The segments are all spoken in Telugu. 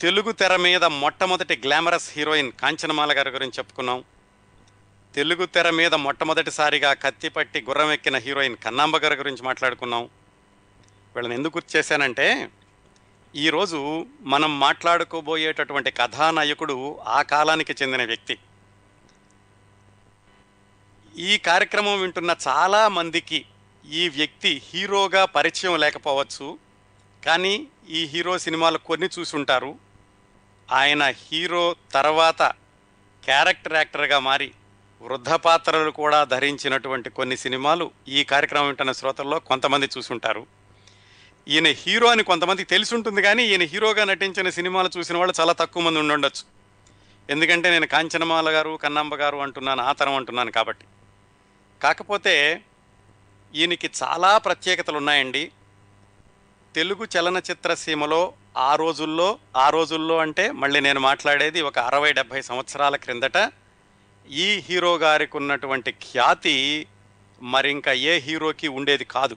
తెలుగు తెర మీద మొట్టమొదటి గ్లామరస్ హీరోయిన్ కాంచనమాల గారి గురించి చెప్పుకున్నాం. తెలుగు తెర మీద మొట్టమొదటిసారిగా కత్తిపట్టి గుర్రం ఎక్కిన హీరోయిన్ కన్నాంబ గారి గురించి మాట్లాడుకున్నాం. వీళ్ళని ఎందుకు గుర్తు చేశానంటే ఈరోజు మనం మాట్లాడుకోబోయేటటువంటి కథానాయకుడు ఆ కాలానికి చెందిన వ్యక్తి. ఈ కార్యక్రమం వింటున్న చాలా మందికి ఈ వ్యక్తి హీరోగా పరిచయం లేకపోవచ్చు. కానీ ఈ హీరో సినిమాలు కొన్ని చూసుంటారు. ఆయన హీరో తర్వాత క్యారెక్టర్ యాక్టర్గా మారి వృద్ధ పాత్రలు కూడా ధరించినటువంటి కొన్ని సినిమాలు ఈ కార్యక్రమం వింటున్న శ్రోతల్లో కొంతమంది చూసుంటారు. ఈయన హీరో అని కొంతమందికి తెలిసి ఉంటుంది కానీ ఈయన హీరోగా నటించిన సినిమాలు చూసిన వాళ్ళు చాలా తక్కువ మంది ఉండొచ్చు ఎందుకంటే నేను కాంచనమాల గారు కన్నాంబ గారు అంటున్నాను ఆ తరం అంటున్నాను కాబట్టి. కాకపోతే ఈయనకి చాలా ప్రత్యేకతలు ఉన్నాయండి. తెలుగు చలనచిత్ర సీమలో ఆ రోజుల్లో ఆ రోజుల్లో అంటే మళ్ళీ నేను మాట్లాడేది ఒక అరవై డెబ్భై సంవత్సరాల క్రిందట ఈ హీరో గారికి ఉన్నటువంటి ఖ్యాతి మరింక ఏ హీరోకి ఉండేది కాదు.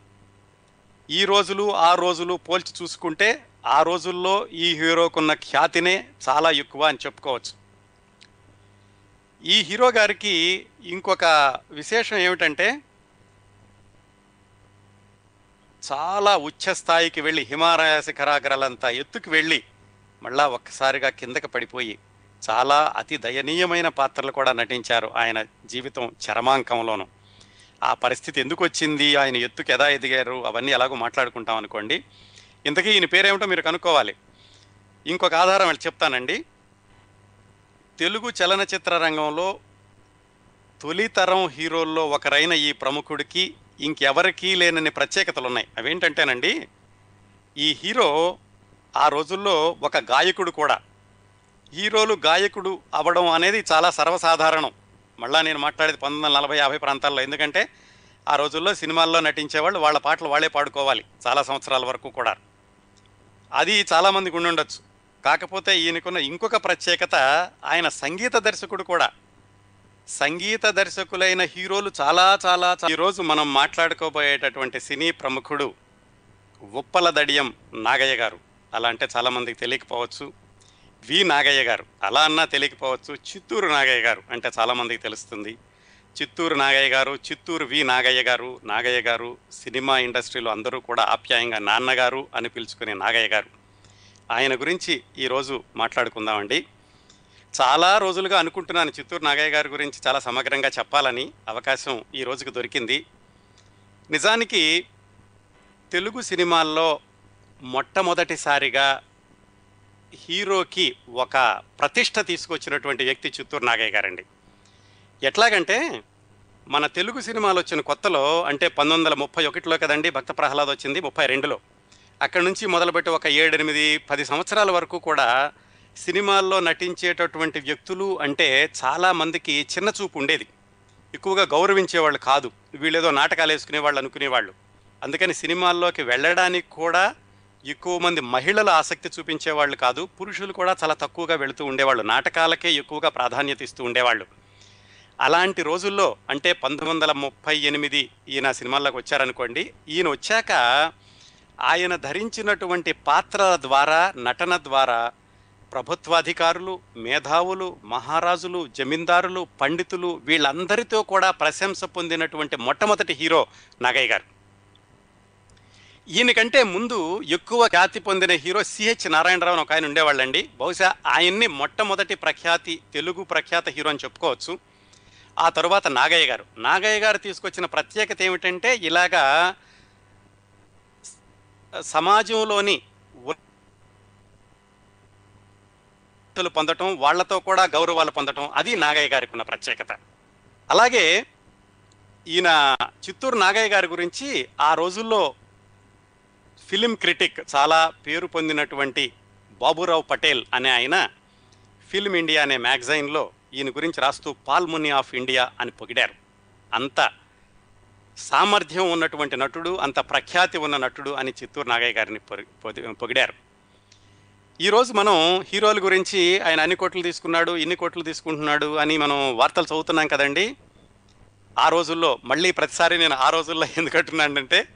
ఈ రోజులు ఆ రోజులు పోల్చి చూసుకుంటే ఆ రోజుల్లో ఈ హీరోకున్న ఖ్యాతినే చాలా ఎక్కువ అని చెప్పుకోవచ్చు. ఈ హీరో గారికి ఇంకొక విశేషం ఏమిటంటే చాలా ఉచ్చ స్థాయికి వెళ్ళి హిమాలయ శిఖరాగ్రాలంతా ఎత్తుకు వెళ్ళి మళ్ళా ఒక్కసారిగా కిందకి పడిపోయి చాలా అతి దయనీయమైన పాత్రలు కూడా నటించారు ఆయన జీవితం చరమాంకంలోనూ. ఆ పరిస్థితి ఎందుకు వచ్చింది? ఆయన ఎత్తుకు ఎదా ఎదిగారు? అవన్నీ ఎలాగో మాట్లాడుకుంటాం అనుకోండి. ఇంతకీ ఈయన పేరేమిటో మీరు కనుక్కోవాలి. ఇంకొక ఆధారం చెప్తానండి. తెలుగు చలనచిత్ర రంగంలో తొలితరం హీరోల్లో ఒకరైన ఈ ప్రముఖుడికి ఇంకెవరికీ లేనన్ని ప్రత్యేకతలు ఉన్నాయి అవేంటంటేనండి ఈ హీరో ఆ రోజుల్లో ఒక గాయకుడు కూడా. హీరోలు గాయకుడు అవ్వడం అనేది చాలా సర్వసాధారణం. మళ్ళా నేను మాట్లాడేది పంతొమ్మిది వందల నలభై యాభై ప్రాంతాల్లో. ఎందుకంటే ఆ రోజుల్లో సినిమాల్లో నటించేవాళ్ళు వాళ్ళ పాటలు వాళ్ళే పాడుకోవాలి చాలా సంవత్సరాల వరకు కూడా. అది చాలామందికి ఉండి ఉండొచ్చు కాకపోతే ఈయనకున్న ఇంకొక ప్రత్యేకత ఆయన సంగీత దర్శకుడు కూడా. సంగీత దర్శకులైన హీరోలు చాలా చాలా ఈరోజు మనం మాట్లాడుకోబోయేటటువంటి సినీ ప్రముఖుడు ఉప్పల దడియం నాగయ్య గారు. అలా అంటే చాలామందికి తెలియకపోవచ్చు. వి నాగయ్య గారు. అలా అన్నా తెలియకపోవచ్చు. చిత్తూరు నాగయ్య గారు అంటే చాలామందికి తెలుస్తుంది. చిత్తూరు నాగయ్య గారు చిత్తూరు వి నాగయ్య గారు నాగయ్య గారు సినిమా ఇండస్ట్రీలో అందరూ కూడా ఆప్యాయంగా నాన్నగారు అని పిలుచుకునే నాగయ్య గారు. ఆయన గురించి ఈరోజు మాట్లాడుకుందామండి. చాలా రోజులుగా అనుకుంటున్నాను చిత్తూరు నాగయ్య గారి గురించి చాలా సమగ్రంగా చెప్పాలని అవకాశం ఈ రోజుకి దొరికింది. నిజానికి తెలుగు సినిమాల్లో మొట్టమొదటిసారిగా హీరోకి ఒక ప్రతిష్ట తీసుకొచ్చినటువంటి వ్యక్తి చిత్తూరు నాగయ్య గారండి. ఎట్లాగంటే మన తెలుగు సినిమాలు వచ్చిన కొత్తలో అంటే పంతొమ్మిది వందల ముప్పై ఒకటిలో కదండి భక్త ప్రహ్లాద్ వచ్చింది ముప్పై రెండులో. అక్కడి నుంచి మొదలుపెట్టి ఒక ఏడెనిమిది పది సంవత్సరాల వరకు కూడా సినిమాల్లో నటించేటటువంటి వ్యక్తులు అంటే చాలామందికి చిన్న చూపు ఉండేది. ఎక్కువగా గౌరవించేవాళ్ళు కాదు. వీళ్ళేదో నాటకాలు వేసుకునేవాళ్ళు అనుకునేవాళ్ళు అందుకని సినిమాల్లోకి వెళ్ళడానికి కూడా ఎక్కువ మంది మహిళలు ఆసక్తి చూపించేవాళ్ళు కాదు. పురుషులు కూడా చాలా తక్కువగా వెళుతూ ఉండేవాళ్ళు. నాటకాలకే ఎక్కువగా ప్రాధాన్యత ఇస్తూ ఉండేవాళ్ళు. అలాంటి రోజుల్లో అంటే పంతొమ్మిది వందల ముప్పై ఎనిమిది ఈయన సినిమాల్లోకి వచ్చారనుకోండి. ఈయన వచ్చాక ఆయన ధరించినటువంటి పాత్రల ద్వారా నటన ద్వారా ప్రభుత్వాధికారులు మేధావులు మహారాజులు జమీందారులు పండితులు వీళ్ళందరితో కూడా ప్రశంస పొందినటువంటి మొట్టమొదటి హీరో నాగయ్య గారు. ఈయనకంటే ముందు ఎక్కువ ఖ్యాతి పొందిన హీరో సిహెచ్ నారాయణరావు ఒక ఆయన ఉండేవాళ్ళండి. బహుశా ఆయన్ని మొట్టమొదటి ప్రఖ్యాతి తెలుగు ప్రఖ్యాత హీరో అని చెప్పుకోవచ్చు. ఆ తరువాత నాగయ్య గారు. నాగయ్య గారు తీసుకొచ్చిన ప్రత్యేకత ఏమిటంటే ఇలాగా సమాజంలోని ఉన్నతులు పొందటం వాళ్ళతో కూడా గౌరవాలు పొందటం అది నాగయ్య గారికి ఉన్న ప్రత్యేకత. అలాగే ఈయన చిత్తూరు నాగయ్య గారి గురించి ఆ రోజుల్లో ఫిలిం క్రిటిక్ చాలా పేరు పొందినటువంటి బాబురావు పటేల్ అనే ఆయన ఫిల్మ్ ఇండియా అనే మ్యాగజైన్లో ఈయన గురించి రాస్తూ పాల్ముని ఆఫ్ ఇండియా అని పొగిడారు. అంత సామర్థ్యం ఉన్నటువంటి నటుడు అంత ప్రఖ్యాతి ఉన్న నటుడు అని చిత్తూరు నాగయ్య గారిని పొగిడారు. ఈరోజు మనం హీరోల గురించి ఆయన అన్ని కోట్లు తీసుకున్నాడు ఇన్ని కోట్లు తీసుకుంటున్నాడు అని మనం వార్తలు చదువుతున్నాం కదండి. ఆ రోజుల్లో మళ్ళీ ప్రతిసారి నేను ఆ రోజుల్లో ఎందుకు అంటున్నానంటే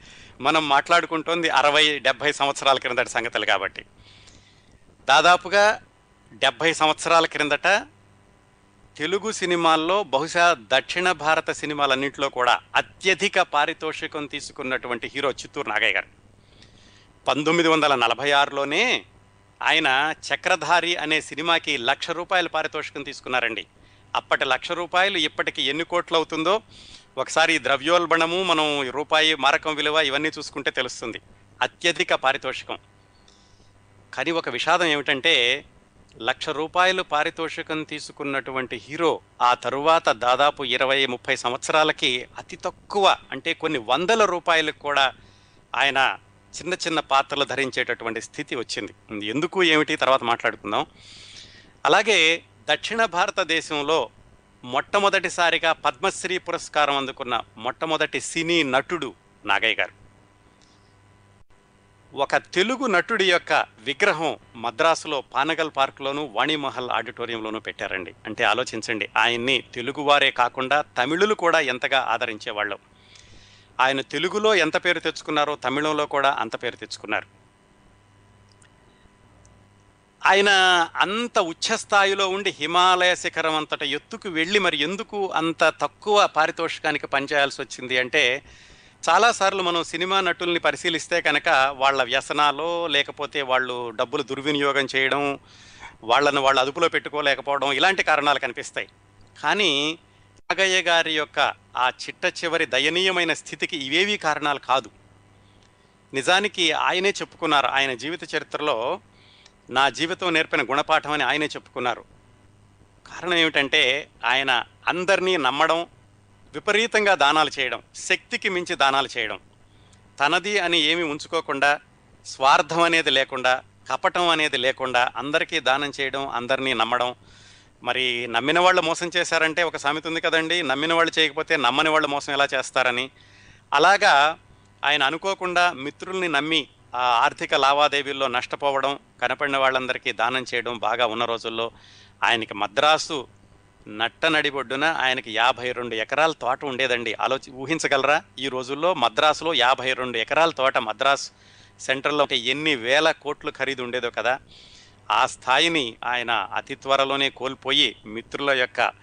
మనం మాట్లాడుకుంటోంది అరవై డెబ్భై సంవత్సరాల క్రిందటి సంగతులు కాబట్టి. దాదాపుగా డెబ్భై సంవత్సరాల క్రిందట తెలుగు సినిమాల్లో బహుశా దక్షిణ భారత సినిమాలన్నింటిలో కూడా అత్యధిక పారితోషికం తీసుకున్నటువంటి హీరో చిత్తూరు నాగయ్య గారు. పంతొమ్మిది వందల నలభై ఆరులోనే ఆయన చక్రధారి అనే సినిమాకి లక్ష రూపాయల పారితోషికం తీసుకున్నారండి. అప్పటి లక్ష రూపాయలు ఇప్పటికి ఎన్ని కోట్లు అవుతుందో ఒకసారి ద్రవ్యోల్బణము మనం రూపాయి మారకం విలువ ఇవన్నీ చూసుకుంటే తెలుస్తుంది. అత్యధిక పారితోషికం. కానీ ఒక విషాదం ఏమిటంటే లక్ష రూపాయలు పారితోషికం తీసుకున్నటువంటి హీరో ఆ తరువాత దాదాపు ఇరవై ముప్పై సంవత్సరాలకి అతి తక్కువ అంటే కొన్ని వందల రూపాయలకు కూడా ఆయన చిన్న చిన్న పాత్రలు ధరించేటటువంటి స్థితి వచ్చింది. ఎందుకు ఏమిటి? తర్వాత మాట్లాడుకుందాం. అలాగే దక్షిణ భారతదేశంలో మొట్టమొదటిసారిగా పద్మశ్రీ పురస్కారం అందుకున్న మొట్టమొదటి సినీ నటుడు నాగయ్య గారు. ఒక తెలుగు నటుడి యొక్క విగ్రహం మద్రాసులో పానగల్ పార్క్లోను వాణిమహల్ ఆడిటోరియంలోనూ పెట్టారండి. అంటే ఆలోచించండి ఆయన్ని తెలుగువారే కాకుండా తమిళులు కూడా ఎంతగా ఆదరించేవాళ్ళం. ఆయన తెలుగులో ఎంత పేరు తెచ్చుకున్నారో తమిళంలో కూడా అంత పేరు తెచ్చుకున్నారు. ఆయన అంత ఉచ్చస్థాయిలో ఉండి హిమాలయ శిఖరం అంతట ఎత్తుకు వెళ్ళి మరి ఎందుకు అంత తక్కువ పారితోషికానికి పనిచేయాల్సి వచ్చింది అంటే చాలాసార్లు మనం సినిమా నటుల్ని పరిశీలిస్తే కనుక వాళ్ళ వ్యసనాలో లేకపోతే వాళ్ళు డబ్బులు దుర్వినియోగం చేయడం వాళ్ళను వాళ్ళు అదుపులో పెట్టుకోలేకపోవడం ఇలాంటి కారణాలు కనిపిస్తాయి. కానీ నాగయ్య గారి యొక్క ఆ చిట్ట చివరి దయనీయమైన స్థితికి ఇవేవీ కారణాలు కాదు. నిజానికి ఆయనే చెప్పుకున్నారు ఆయన జీవిత చరిత్రలో నా జీవితం నేర్పిన గుణపాఠం అని ఆయనే చెప్పుకున్నారు. కారణం ఏమిటంటే ఆయన అందరినీ నమ్మడం విపరీతంగా దానాలు చేయడం శక్తికి మించి దానాలు చేయడం. తనది అని ఏమి ఉంచుకోకుండా స్వార్థం అనేది లేకుండా కపటం అనేది లేకుండా అందరికీ దానం చేయడం అందరినీ నమ్మడం మరి నమ్మిన వాళ్ళు మోసం చేశారంటే ఒక సామెత ఉంది కదండి. నమ్మిన వాళ్ళు చేయకపోతే నమ్మని వాళ్ళు మోసం ఎలా చేస్తారని. అలాగా ఆయన అనుకోకుండా మిత్రుల్ని నమ్మి ఆ ఆర్థిక లావాదేవీల్లో నష్టపోవడం కనపడిన వాళ్ళందరికీ దానం చేయడం బాగా ఉన్న రోజుల్లో ఆయనకి మద్రాసు నట్ట నడిబొడ్డున ఆయనకి యాభై రెండు ఎకరాల తోట ఉండేదండి. ఆలోచి ఊహించగలరా? ఈ రోజుల్లో మద్రాసులో యాభై రెండు ఎకరాల తోట మద్రాసు సెంటర్లో ఎన్ని వేల కోట్లు ఖరీదు ఉండేదో కదా. ఆ స్థాయిని ఆయన అతి త్వరలోనే కోల్పోయి మిత్రుల యొక్క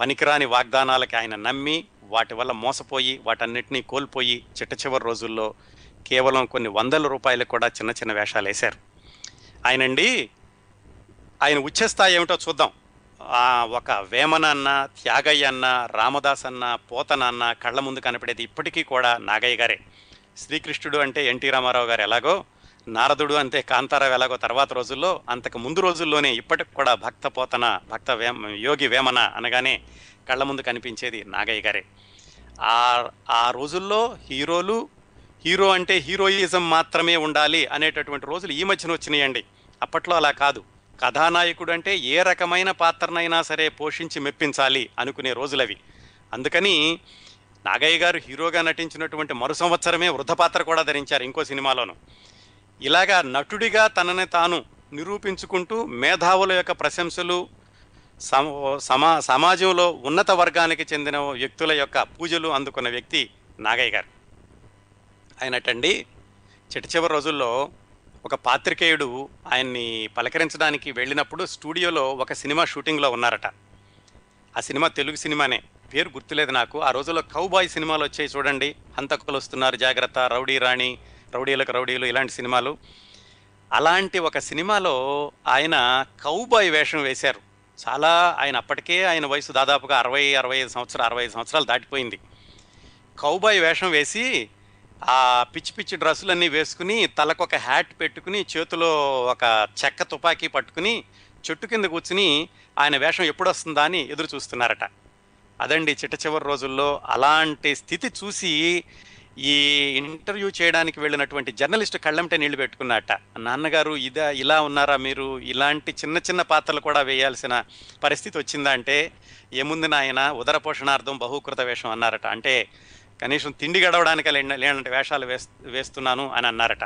పనికిరాని వాగ్దానాలకి ఆయన నమ్మి వాటి వల్ల మోసపోయి వాటన్నిటినీ కోల్పోయి చిట్ట చివరి రోజుల్లో కేవలం కొన్ని వందల రూపాయలకు కూడా చిన్న చిన్న వేషాలు వేశారు. ఆయనండి ఆయన ఉచ్చస్థాయి ఏమిటో చూద్దాం. ఒక వేమన అన్న త్యాగయ్య అన్న రామదాస్ అన్న పోతన అన్న కళ్ళ ముందు కనపడేది ఇప్పటికీ కూడా నాగయ్య గారే. శ్రీకృష్ణుడు అంటే ఎన్టీ రామారావు గారు ఎలాగో నారదుడు అంటే కాంతారావు ఎలాగో తర్వాత రోజుల్లో అంతకు ముందు రోజుల్లోనే ఇప్పటికి కూడా భక్త పోతన భక్త వేమ యోగి వేమన అనగానే కళ్ళ ముందు కనిపించేది నాగయ్య గారే. ఆ ఆ రోజుల్లో హీరోలు హీరో అంటే హీరోయిజం మాత్రమే ఉండాలి అనేటటువంటి రోజులు ఈ మధ్యన వచ్చినాయండి. అప్పట్లో అలా కాదు. కథానాయకుడు అంటే ఏ రకమైన పాత్రనైనా సరే పోషించి మెప్పించాలి అనుకునే రోజులవి. అందుకని నాగయ్య గారు హీరోగా నటించినటువంటి మరు సంవత్సరమే వృద్ధ పాత్ర కూడా ధరించారు ఇంకో సినిమాలోను. ఇలాగా నటుడిగా తనని తాను నిరూపించుకుంటూ మేధావుల యొక్క ప్రశంసలు సమా సమాజంలో ఉన్నత వర్గానికి చెందిన వ్యక్తుల యొక్క పూజలు అందుకున్న వ్యక్తి నాగయ్య గారు. ఆయనటండి చిట్ట చివరి రోజుల్లో ఒక పాత్రికేయుడు ఆయన్ని పలకరించడానికి వెళ్ళినప్పుడు స్టూడియోలో ఒక సినిమా షూటింగ్లో ఉన్నారట. ఆ సినిమా తెలుగు సినిమానే. పేరు గుర్తులేదు నాకు. ఆ రోజుల్లో కౌబాయ్ సినిమాలు వచ్చాయి చూడండి. హంతకులు వస్తున్నారు జాగ్రత్త రౌడీ రాణి రౌడీలకు రౌడీలు ఇలాంటి సినిమాలు. అలాంటి ఒక సినిమాలో ఆయన కౌబాయ్ వేషం వేశారు. చాలా ఆయన అప్పటికే ఆయన వయసు దాదాపుగా అరవై అరవై ఐదు సంవత్సరాలు అరవై ఐదు సంవత్సరాలు దాటిపోయింది. కౌబాయ్ వేషం వేసి ఆ పిచ్చి పిచ్చి డ్రెస్సులన్నీ వేసుకుని తలకు ఒక హ్యాట్ పెట్టుకుని చేతిలో ఒక చెక్క తుపాకీ పట్టుకుని చెట్టు కింద కూర్చుని ఆయన వేషం ఎప్పుడు వస్తుందా అని ఎదురు చూస్తున్నారట. అదండి చిట్ట చివరి రోజుల్లో అలాంటి స్థితి చూసి ఈ ఇంటర్వ్యూ చేయడానికి వెళ్ళినటువంటి జర్నలిస్ట్ కళ్ళంటే నీళ్ళు పెట్టుకున్నట్ట. నాన్నగారు ఇదా ఇలా ఉన్నారా మీరు? ఇలాంటి చిన్న చిన్న పాత్రలు కూడా వేయాల్సిన పరిస్థితి వచ్చిందా? అంటే ఏముంది నాయన ఉదర పోషణార్థం బహుకృత వేషం అన్నారట. అంటే కనీసం తిండి గడవడానికి లేనంటే వేషాలు వేస్ వేస్తున్నాను అని అన్నారట.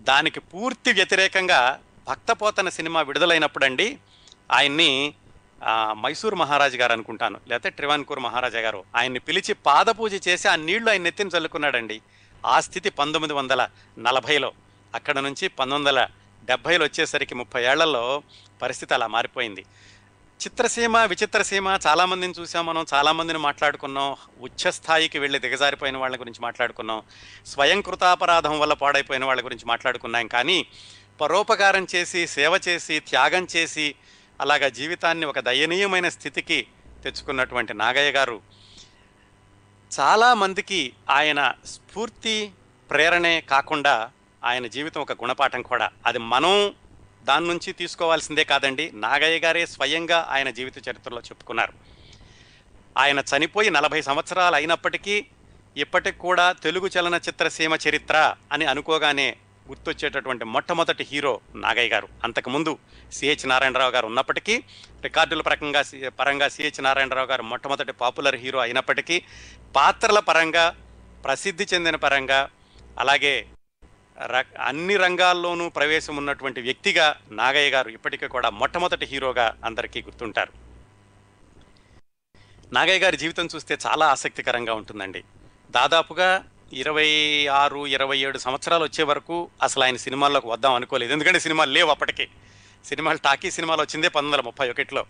దానికి పూర్తి వ్యతిరేకంగా భక్తపోతన సినిమా విడుదలైనప్పుడండి ఆయన్ని మైసూర్ మహారాజు గారు అనుకుంటాను. లేకపోతే ట్రివాన్కూర్ మహారాజా గారు. ఆయన్ని పిలిచి పాదపూజ చేసి ఆ నీళ్ళు ఆయన నెత్తిని చల్లుకున్నాడండి. ఆ స్థితి పంతొమ్మిది వందల నలభైలో. అక్కడ నుంచి పంతొమ్మిది వందల డెబ్భైలు వచ్చేసరికి ముప్పై ఏళ్ళలో పరిస్థితి అలా మారిపోయింది. చిత్రసీమ విచిత్రసీమ చాలామందిని చూసాం మనం చాలామందిని మాట్లాడుకున్నాం. ఉచ్చ స్థాయికి వెళ్ళి దిగజారిపోయిన వాళ్ళ గురించి మాట్లాడుకున్నాం. స్వయం కృతాపరాధం వల్ల పాడైపోయిన వాళ్ళ గురించి మాట్లాడుకున్నాం. కానీ పరోపకారం చేసి సేవ చేసి త్యాగం చేసి అలాగా జీవితాన్ని ఒక దయనీయమైన స్థితికి తెచ్చుకున్నటువంటి నాగయ్య గారు. చాలా మందికి ఆయన స్ఫూర్తి ప్రేరణే కాకుండా ఆయన జీవితం ఒక గుణపాఠం కూడా. అది మనం దాని నుంచి తీసుకోవాల్సిందే కాదండి. నాగయ్య గారే స్వయంగా ఆయన జీవిత చరిత్రలో చెప్పుకున్నారు. ఆయన చనిపోయి నలభై సంవత్సరాలు అయినప్పటికీ ఇప్పటికి కూడా తెలుగు చలనచిత్ర సీమ చరిత్ర అని అనుకోగానే గుర్తొచ్చేటటువంటి మొట్టమొదటి హీరో నాగయ్య గారు. అంతకుముందు సిహెచ్ నారాయణరావు గారు ఉన్నప్పటికీ రికార్డుల ప్రకంగా పరంగా సిహెచ్ నారాయణరావు గారు మొట్టమొదటి పాపులర్ హీరో అయినప్పటికీ పాత్రల పరంగా ప్రసిద్ధి చెందిన పరంగా అలాగే ర- అన్ని రంగాల్లోనూ ప్రవేశం ఉన్నటువంటి వ్యక్తిగా నాగయ్య గారు ఇప్పటికీ కూడా మొట్టమొదటి హీరోగా అందరికీ గుర్తుంటారు. నాగయ్య గారి జీవితం చూస్తే చాలా ఆసక్తికరంగా ఉంటుందండి. దాదాపుగా ఇరవై ఆరు ఇరవై ఏడు సంవత్సరాలు వచ్చే వరకు అసలు ఆయన సినిమాల్లోకి వద్దాం అనుకోలేదు. ఎందుకంటే సినిమాలు లేవు అప్పటికే. సినిమాలు టాకీ సినిమాలు వచ్చిందే పంతొమ్మిది వందల ముప్పై ఒకటిలో.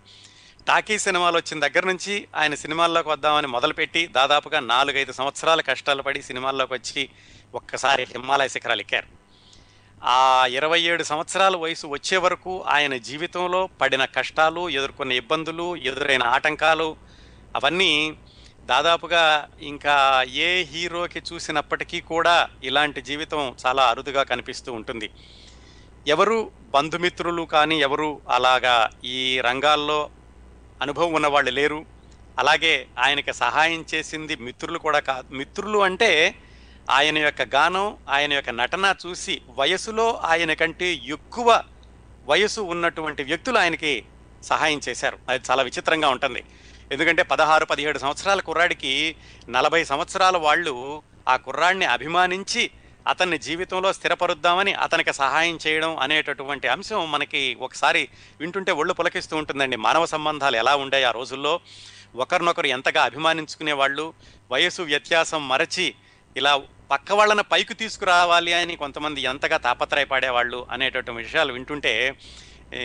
టాకీ సినిమాలు వచ్చిన దగ్గర నుంచి ఆయన సినిమాల్లోకి వద్దామని మొదలుపెట్టి దాదాపుగా నాలుగైదు సంవత్సరాల కష్టాలు పడి సినిమాల్లోకి వచ్చి ఒక్కసారి హిమాలయ శిఖరాలు ఎక్కారు. ఆ ఇరవై ఏడు సంవత్సరాల వయసు వచ్చే వరకు ఆయన జీవితంలో పడిన కష్టాలు ఎదుర్కొన్న ఇబ్బందులు ఎదురైన ఆటంకాలు అవన్నీ దాదాపుగా ఇంకా ఏ హీరోకి చూసినప్పటికీ కూడా ఇలాంటి జీవితం చాలా అరుదుగా కనిపిస్తూ ఉంటుంది. ఎవరు బంధుమిత్రులు కానీ ఎవరు అలాగా ఈ రంగాల్లో అనుభవం ఉన్నవాళ్ళు లేరు. అలాగే ఆయనకి సహాయం చేసింది మిత్రులు కూడా కా మిత్రులు అంటే ఆయన యొక్క గానం ఆయన యొక్క నటన చూసి వయసులో ఆయన కంటే ఎక్కువ వయసు ఉన్నటువంటి వ్యక్తులు ఆయనకి సహాయం చేశారు. అది చాలా విచిత్రంగా ఉంటుంది. ఎందుకంటే పదహారు పదిహేడు సంవత్సరాల కుర్రాడికి నలభై సంవత్సరాల వాళ్ళు ఆ కుర్రాడిని అభిమానించి అతన్ని జీవితంలో స్థిరపరుద్దామని అతనికి సహాయం చేయడం అనేటటువంటి అంశం మనకి ఒకసారి వింటుంటే ఒళ్ళు పులకిస్తూ ఉంటుందండి. మానవ సంబంధాలు ఎలా ఉండాయి ఆ రోజుల్లో? ఒకరినొకరు ఎంతగా అభిమానించుకునే వాళ్ళు వయసు వ్యత్యాసం మరచి ఇలా పక్క వాళ్ళని పైకి తీసుకురావాలి అని కొంతమంది ఎంతగా తాపత్రయపడేవాళ్ళు అనేటటువంటి విషయాలు వింటుంటే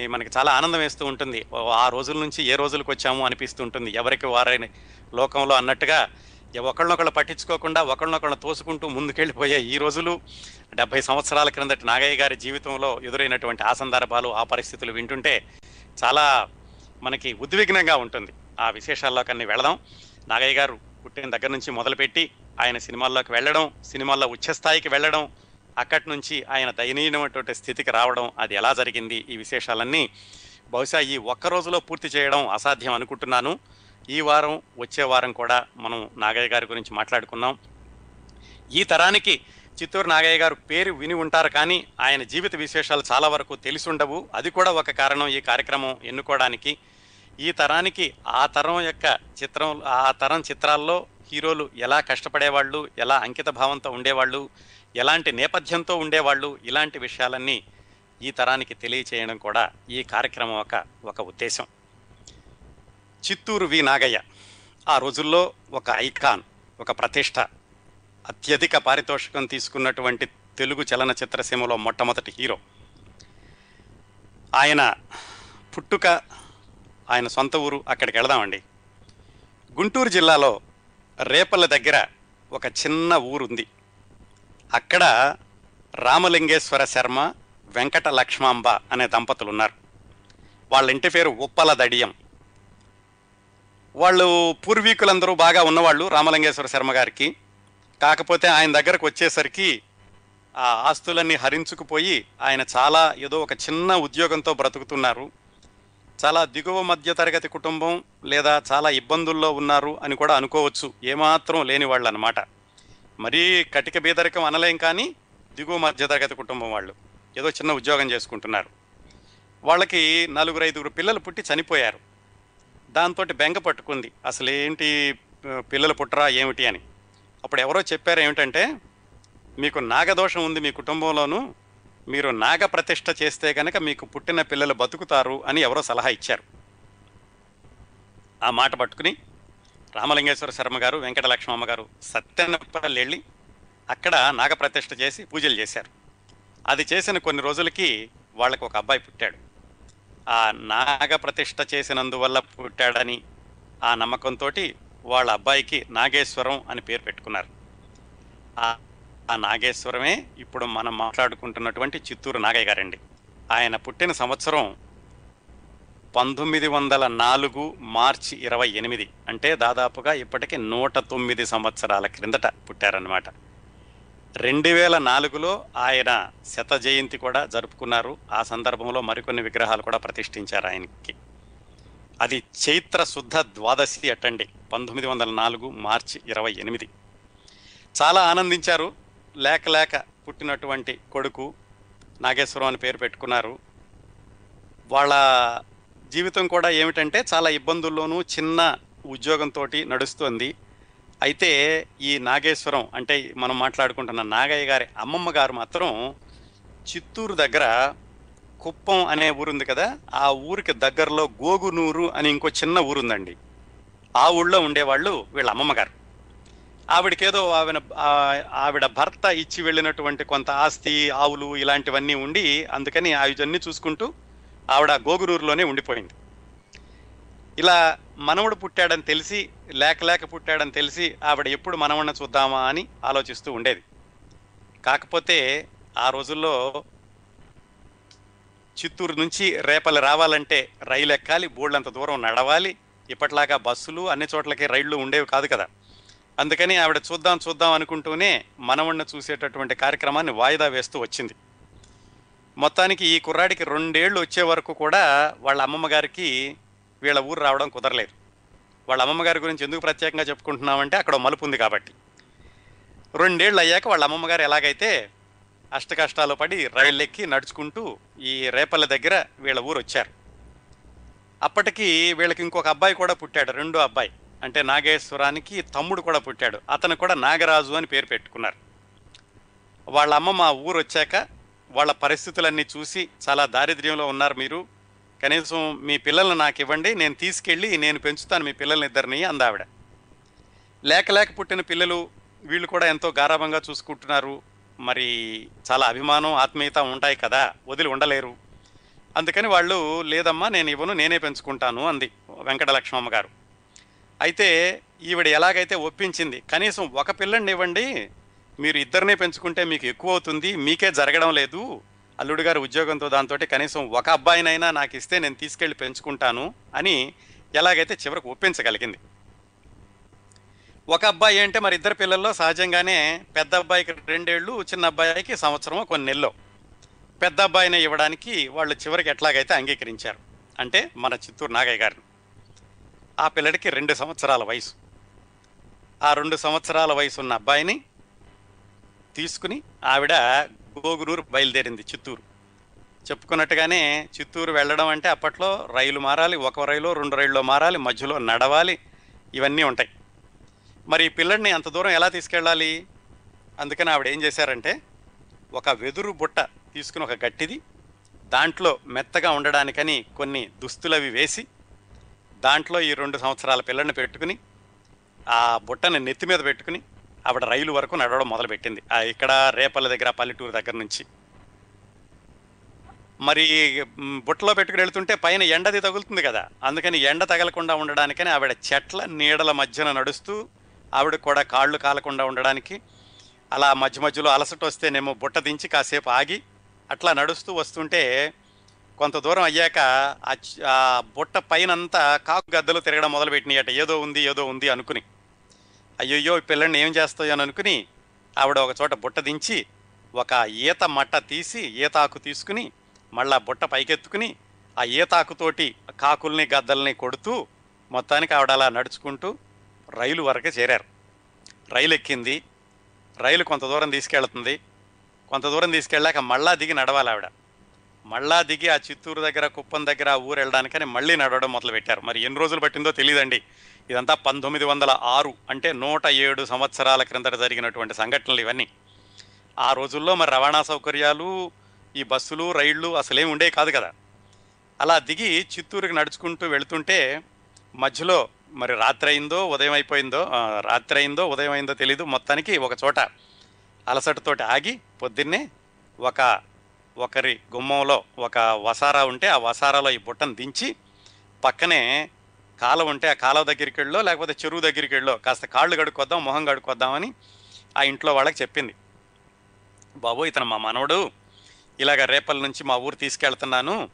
మనకి చాలా ఆనందం వేస్తూ ఉంటుంది. ఆ రోజుల నుంచి ఏ రోజులకు వచ్చాము అనిపిస్తూ ఉంటుంది ఎవరికి వారైన లోకంలో అన్నట్టుగా ఒకళ్ళనొకళ్ళు పట్టించుకోకుండా ఒకళ్ళనొకళ్ళు తోసుకుంటూ ముందుకెళ్ళిపోయే ఈ రోజులు డెబ్బై సంవత్సరాల క్రిందటి నాగయ్య గారి జీవితంలో ఎదురైనటువంటి ఆ సందర్భాలు ఆ పరిస్థితులు వింటుంటే చాలా మనకి ఉద్విగ్నంగా ఉంటుంది. ఆ విశేషాల్లోకి అన్ని వెళదాం. నాగయ్య గారు పుట్టిన దగ్గర నుంచి మొదలుపెట్టి ఆయన సినిమాల్లోకి వెళ్ళడం సినిమాల్లో ఉచ్చస్థాయికి వెళ్ళడం అక్కడి నుంచి ఆయన దయనీయమైనటువంటి స్థితికి రావడం అది ఎలా జరిగింది ఈ విశేషాలన్నీ బహుశా ఈ ఒక్క రోజులో పూర్తి చేయడం అసాధ్యం అనుకుంటున్నాను. ఈ వారం వచ్చే వారం కూడా మనం నాగయ్య గారి గురించి మాట్లాడుకున్నాం ఈ తరానికి చిత్తూరు నాగయ్య గారు పేరు విని ఉంటారు కానీ ఆయన జీవిత విశేషాలు చాలా వరకు తెలిసి ఉండవు. అది కూడా ఒక కారణం ఈ కార్యక్రమం ఎన్నుకోవడానికి. ఈ తరానికి ఆ తరం యొక్క చిత్రం ఆ తరం చిత్రాల్లో హీరోలు ఎలా కష్టపడేవాళ్ళు ఎలా అంకిత భావంతో ఉండేవాళ్ళు ఎలాంటి నేపథ్యంతో ఉండేవాళ్ళు ఇలాంటి విషయాలన్నీ ఈ తరానికి తెలియచేయడం కూడా ఈ కార్యక్రమం ఒక ఒక ఉద్దేశం. చిత్తూరు వి నాగయ్య ఆ రోజుల్లో ఒక ఐకాన్ ఒక ప్రతిష్ట అత్యధిక పారితోషికం తీసుకున్నటువంటి తెలుగు చలనచిత్ర సీమలో మొట్టమొదటి హీరో. ఆయన పుట్టుక ఆయన సొంత ఊరు అక్కడికి వెళదామండి. గుంటూరు జిల్లాలో రేపల్ల దగ్గర ఒక చిన్న ఊరుంది. అక్కడ రామలింగేశ్వర శర్మ వెంకట లక్ష్మాంబ అనే దంపతులు ఉన్నారు వాళ్ళ ఇంటి పేరు ఉప్పల దడియం. వాళ్ళు పూర్వీకులందరూ బాగా ఉన్నవాళ్ళు రామలింగేశ్వర శర్మ గారికి. కాకపోతే ఆయన దగ్గరకు వచ్చేసరికి ఆ ఆస్తులన్నీ హరించుకుపోయి ఆయన చాలా ఏదో ఒక చిన్న ఉద్యోగంతో బ్రతుకుతున్నారు. చాలా దిగువ మధ్య తరగతి కుటుంబం లేదా చాలా ఇబ్బందుల్లో ఉన్నారు అని కూడా అనుకోవచ్చు. ఏమాత్రం లేని వాళ్ళు అనమాట మరీ కటిక బీదరికం అనలేం కానీ దిగువ మధ్య తరగతి కుటుంబం వాళ్ళు ఏదో చిన్న ఉద్యోగం చేసుకుంటున్నారు. వాళ్ళకి నలుగురు ఐదుగురు పిల్లలు పుట్టి చనిపోయారు. దాంతో బెంగ పట్టుకుంది. అసలు ఏంటి పిల్లలు పుట్టరా ఏమిటి అని. అప్పుడు ఎవరో చెప్పారు ఏమిటంటే మీకు నాగదోషం ఉంది మీ కుటుంబంలోనూ మీరు నాగ ప్రతిష్ట చేస్తే కనుక మీకు పుట్టిన పిల్లలు బతుకుతారు అని ఎవరో సలహా ఇచ్చారు. ఆ మాట పట్టుకుని రామలింగేశ్వర శర్మ గారు వెంకటలక్ష్మమ్మ గారు సత్యనపల్లి వెళ్ళి అక్కడ నాగప్రతిష్ఠ చేసి పూజలు చేశారు. అది చేసిన కొన్ని రోజులకి వాళ్ళకు ఒక అబ్బాయి పుట్టాడు. ఆ నాగప్రతిష్ఠ చేసినందువల్ల పుట్టాడని ఆ నమ్మకంతో వాళ్ళ అబ్బాయికి నాగేశ్వరం అని పేరు పెట్టుకున్నారు. ఆ నాగేశ్వరమే ఇప్పుడు మనం మాట్లాడుకుంటున్నటువంటి చిత్తూరు నాగయ్య గారండి. ఆయన పుట్టిన సంవత్సరం పంతొమ్మిది వందల నాలుగు మార్చి ఇరవై ఎనిమిది. అంటే దాదాపుగా ఇప్పటికి నూట తొమ్మిది సంవత్సరాల క్రిందట పుట్టారన్నమాట. రెండు వేల నాలుగులో ఆయన శత జయంతి కూడా జరుపుకున్నారు. ఆ సందర్భంలో మరికొన్ని విగ్రహాలు కూడా ప్రతిష్ఠించారు ఆయనకి. అది చైత్ర శుద్ధ ద్వాదశి అటండి పంతొమ్మిది వందల నాలుగు మార్చి ఇరవై ఎనిమిది. చాలా ఆనందించారు. లేక లేక పుట్టినటువంటి కొడుకు నాగేశ్వరం అని పేరు పెట్టుకున్నారు. వాళ్ళ జీవితం కూడా ఏమిటంటే చాలా ఇబ్బందుల్లోనూ చిన్న ఉద్యోగంతో నడుస్తుంది. అయితే ఈ నాగేశ్వరం అంటే మనం మాట్లాడుకుంటున్న నాగయ్య గారి అమ్మమ్మ గారు మాత్రం చిత్తూరు దగ్గర కుప్పం అనే ఊరుంది కదా ఆ ఊరికి దగ్గరలో గోగునూరు అని ఇంకో చిన్న ఊరుందండి. ఆ ఊళ్ళో ఉండేవాళ్ళు వీళ్ళ అమ్మమ్మగారు ఆవిడకేదో ఆవిడ ఆవిడ భర్త ఇచ్చి వెళ్ళినటువంటి కొంత ఆస్తి ఆవులు ఇలాంటివన్నీ ఉండి అందుకని ఆవిడన్నీ చూసుకుంటూ ఆవిడ గోగునూరులోనే ఉండిపోయింది. ఇలా మనవడు పుట్టాడని తెలిసి లేక లేక పుట్టాడని తెలిసి ఆవిడ ఎప్పుడు మనవడిని చూద్దామా అని ఆలోచిస్తూ ఉండేది. కాకపోతే ఆ రోజుల్లో చిత్తూరు నుంచి రేపలు రావాలంటే రైలు ఎక్కాలి బోళ్ళంత దూరం నడవాలి ఇప్పట్లాగా బస్సులు అన్ని చోట్లకి రైళ్ళు ఉండేవి కాదు కదా. అందుకని ఆవిడ చూద్దాం చూద్దాం అనుకుంటూనే మనవణ్ణి చూసేటటువంటి కార్యక్రమాన్ని వాయిదా వేస్తూ వచ్చింది. మొత్తానికి ఈ కుర్రాడికి రెండేళ్ళు వచ్చే వరకు కూడా వాళ్ళ అమ్మమ్మ గారికి వీళ్ళ ఊరు రావడం కుదరలేదు. వాళ్ళ అమ్మమ్మ గారి గురించి ఎందుకు ప్రత్యేకంగా చెప్పుకుంటున్నామంటే అక్కడ మలుపు ఉంది కాబట్టి. రెండేళ్ళు అయ్యాక వాళ్ళ అమ్మమ్మ గారు ఎలాగైతే అష్ట కష్టాలు పడి రైళ్ళు ఎక్కి నడుచుకుంటూ ఈ రేపల్ల దగ్గర వీళ్ళ ఊరు వచ్చారు. అప్పటికి వీళ్ళకి ఇంకొక అబ్బాయి కూడా పుట్టాడు రెండో అబ్బాయి. అంటే నాగేశ్వరానికి తమ్ముడు కూడా పుట్టాడు. అతను కూడా నాగరాజు అని పేరు పెట్టుకున్నారు. వాళ్ళ అమ్మమ్మ మా ఊరు వచ్చాక వాళ్ళ పరిస్థితులన్నీ చూసి చాలా దారిద్ర్యంలో ఉన్నారు మీరు. కనీసం మీ పిల్లల్ని నాకు ఇవ్వండి నేను తీసుకెళ్ళి నేను పెంచుతాను మీ పిల్లల్ని ఇద్దరిని అందావిడ లేక లేక పుట్టిన పిల్లలు వీళ్ళు కూడా ఎంతో గారాభంగా చూసుకుంటున్నారు. మరి చాలా అభిమానం ఆత్మీయత ఉంటాయి కదా వదిలి ఉండలేరు. అందుకని వాళ్ళు లేదమ్మా నేను ఇవ్వను నేనే పెంచుకుంటాను అంది వెంకట లక్ష్మమ్మ గారు. అయితే ఈవిడ ఎలాగైతే ఒప్పించింది కనీసం ఒక పిల్లని ఇవ్వండి మీరు ఇద్దరినే పెంచుకుంటే మీకు ఎక్కువ అవుతుంది మీకే జరగడం లేదు. అల్లుడు గారు ఉద్యోగంతో దాంతో కనీసం ఒక అబ్బాయినైనా నాకు ఇస్తే నేను తీసుకెళ్ళి పెంచుకుంటాను అని ఎలాగైతే చివరికి ఒప్పించగలిగింది. ఒక అబ్బాయి అంటే మరి ఇద్దరు పిల్లల్లో సహజంగానే పెద్ద అబ్బాయికి రెండేళ్ళు చిన్న అబ్బాయికి సంవత్సరం కొన్ని నెలలో. పెద్ద అబ్బాయిని ఇవ్వడానికి వాళ్ళు చివరికి ఎట్లాగైతే అంగీకరించారు. అంటే మన చిత్తూరు నాగయ్య గారిని. ఆ పిల్లడికి రెండు సంవత్సరాల వయసు. ఆ రెండు సంవత్సరాల వయసు ఉన్న అబ్బాయిని తీసుకుని ఆవిడ గోగునూరు బయలుదేరింది చిత్తూరు. చెప్పుకున్నట్టుగానే చిత్తూరు వెళ్ళడం అంటే అప్పట్లో రైలు మారాలి ఒక రైలు రెండు రైల్లో మారాలి మధ్యలో నడవాలి ఇవన్నీ ఉంటాయి. మరి ఈ పిల్లడిని అంత దూరం ఎలా తీసుకెళ్ళాలి? అందుకని ఆవిడ ఏం చేశారంటే ఒక వెదురు బుట్ట తీసుకుని ఒక గట్టిది దాంట్లో మెత్తగా ఉండడానికని కొన్ని దుస్తులవి వేసి దాంట్లో ఈ రెండు సంవత్సరాల పిల్లని పెట్టుకుని ఆ బుట్టని నెత్తి మీద పెట్టుకుని ఆవిడ రైలు వరకు నడవడం మొదలుపెట్టింది. ఇక్కడ రేపల్ల దగ్గర పల్లెటూరు దగ్గర నుంచి. మరి బుట్టలో పెట్టుకుని వెళ్తుంటే పైన ఎండది తగులుతుంది కదా. అందుకని ఎండ తగలకుండా ఉండడానికని ఆవిడ చెట్ల నీడల మధ్యన నడుస్తూ ఆవిడ కూడా కాళ్ళు కాలకుండా ఉండడానికి అలా మధ్య మధ్యలో అలసట వస్తేనేమో బుట్ట దించి కాసేపు ఆగి అట్లా నడుస్తూ వస్తుంటే కొంత దూరం అయ్యాక ఆ ఆ బుట్ట పైనంతా కాకు గద్దలు తిరగడం మొదలుపెట్టినాయట. ఏదో ఉంది ఏదో ఉంది అనుకుని. అయ్యయ్యో ఈ పిల్లని ఏం చేస్తాయో అని అనుకుని ఆవిడ ఒక చోట బుట్ట దించి ఒక ఈత మట్ట తీసి ఈతాకు తీసుకుని మళ్ళా బుట్ట పైకెత్తుకుని ఆ ఈతాకుతోటి కాకుల్ని గద్దల్ని కొడుతూ మొత్తానికి ఆవిడ అలా నడుచుకుంటూ రైలు వరకు చేరారు. రైలు ఎక్కింది. రైలు కొంత దూరం తీసుకెళ్తుంది. కొంత దూరం తీసుకెళ్ళాక మళ్ళా దిగి నడవాలి ఆవిడ. మళ్ళా దిగి ఆ చిత్తూరు దగ్గర కుప్పం దగ్గర ఆ ఊరు వెళ్ళడానికని మళ్ళీ నడవడం మొదలుపెట్టారు. మరి ఎన్ని రోజులు పట్టిందో తెలియదండి. ఇదంతా పంతొమ్మిది వందల ఆరు అంటే నూట ఏడు సంవత్సరాల క్రిందట జరిగినటువంటి సంఘటనలు ఇవన్నీ. ఆ రోజుల్లో మరి రవాణా సౌకర్యాలు ఈ బస్సులు రైళ్ళు అసలేం ఉండేవి కాదు కదా. అలా దిగి చిత్తూరుకి నడుచుకుంటూ వెళుతుంటే మధ్యలో మరి రాత్రి అయిందో ఉదయం అయిపోయిందో రాత్రి అయిందో ఉదయం అయిందో తెలీదు. మొత్తానికి ఒక చోట అలసటతోటి ఆగి పొద్దున్నే ఒక ఒకరి గుమ్మంలో ఒక వసారా ఉంటే ఆ వసారాలో ఈ బుట్టను దించి పక్కనే కాలువ ఉంటే ఆ కాలువ దగ్గరికి వెళ్ళో లేకపోతే చెరువు దగ్గరికి వెళ్ళో కాస్త కాళ్ళు కడుక్కొద్దాం మొహం కడుక్కొద్దామని ఆ ఇంట్లో వాళ్ళకి చెప్పింది. బాబు ఇతను మా మనవడు. ఇలాగ రేపల నుంచి మా ఊరు తీసుకెళ్తున్నాను.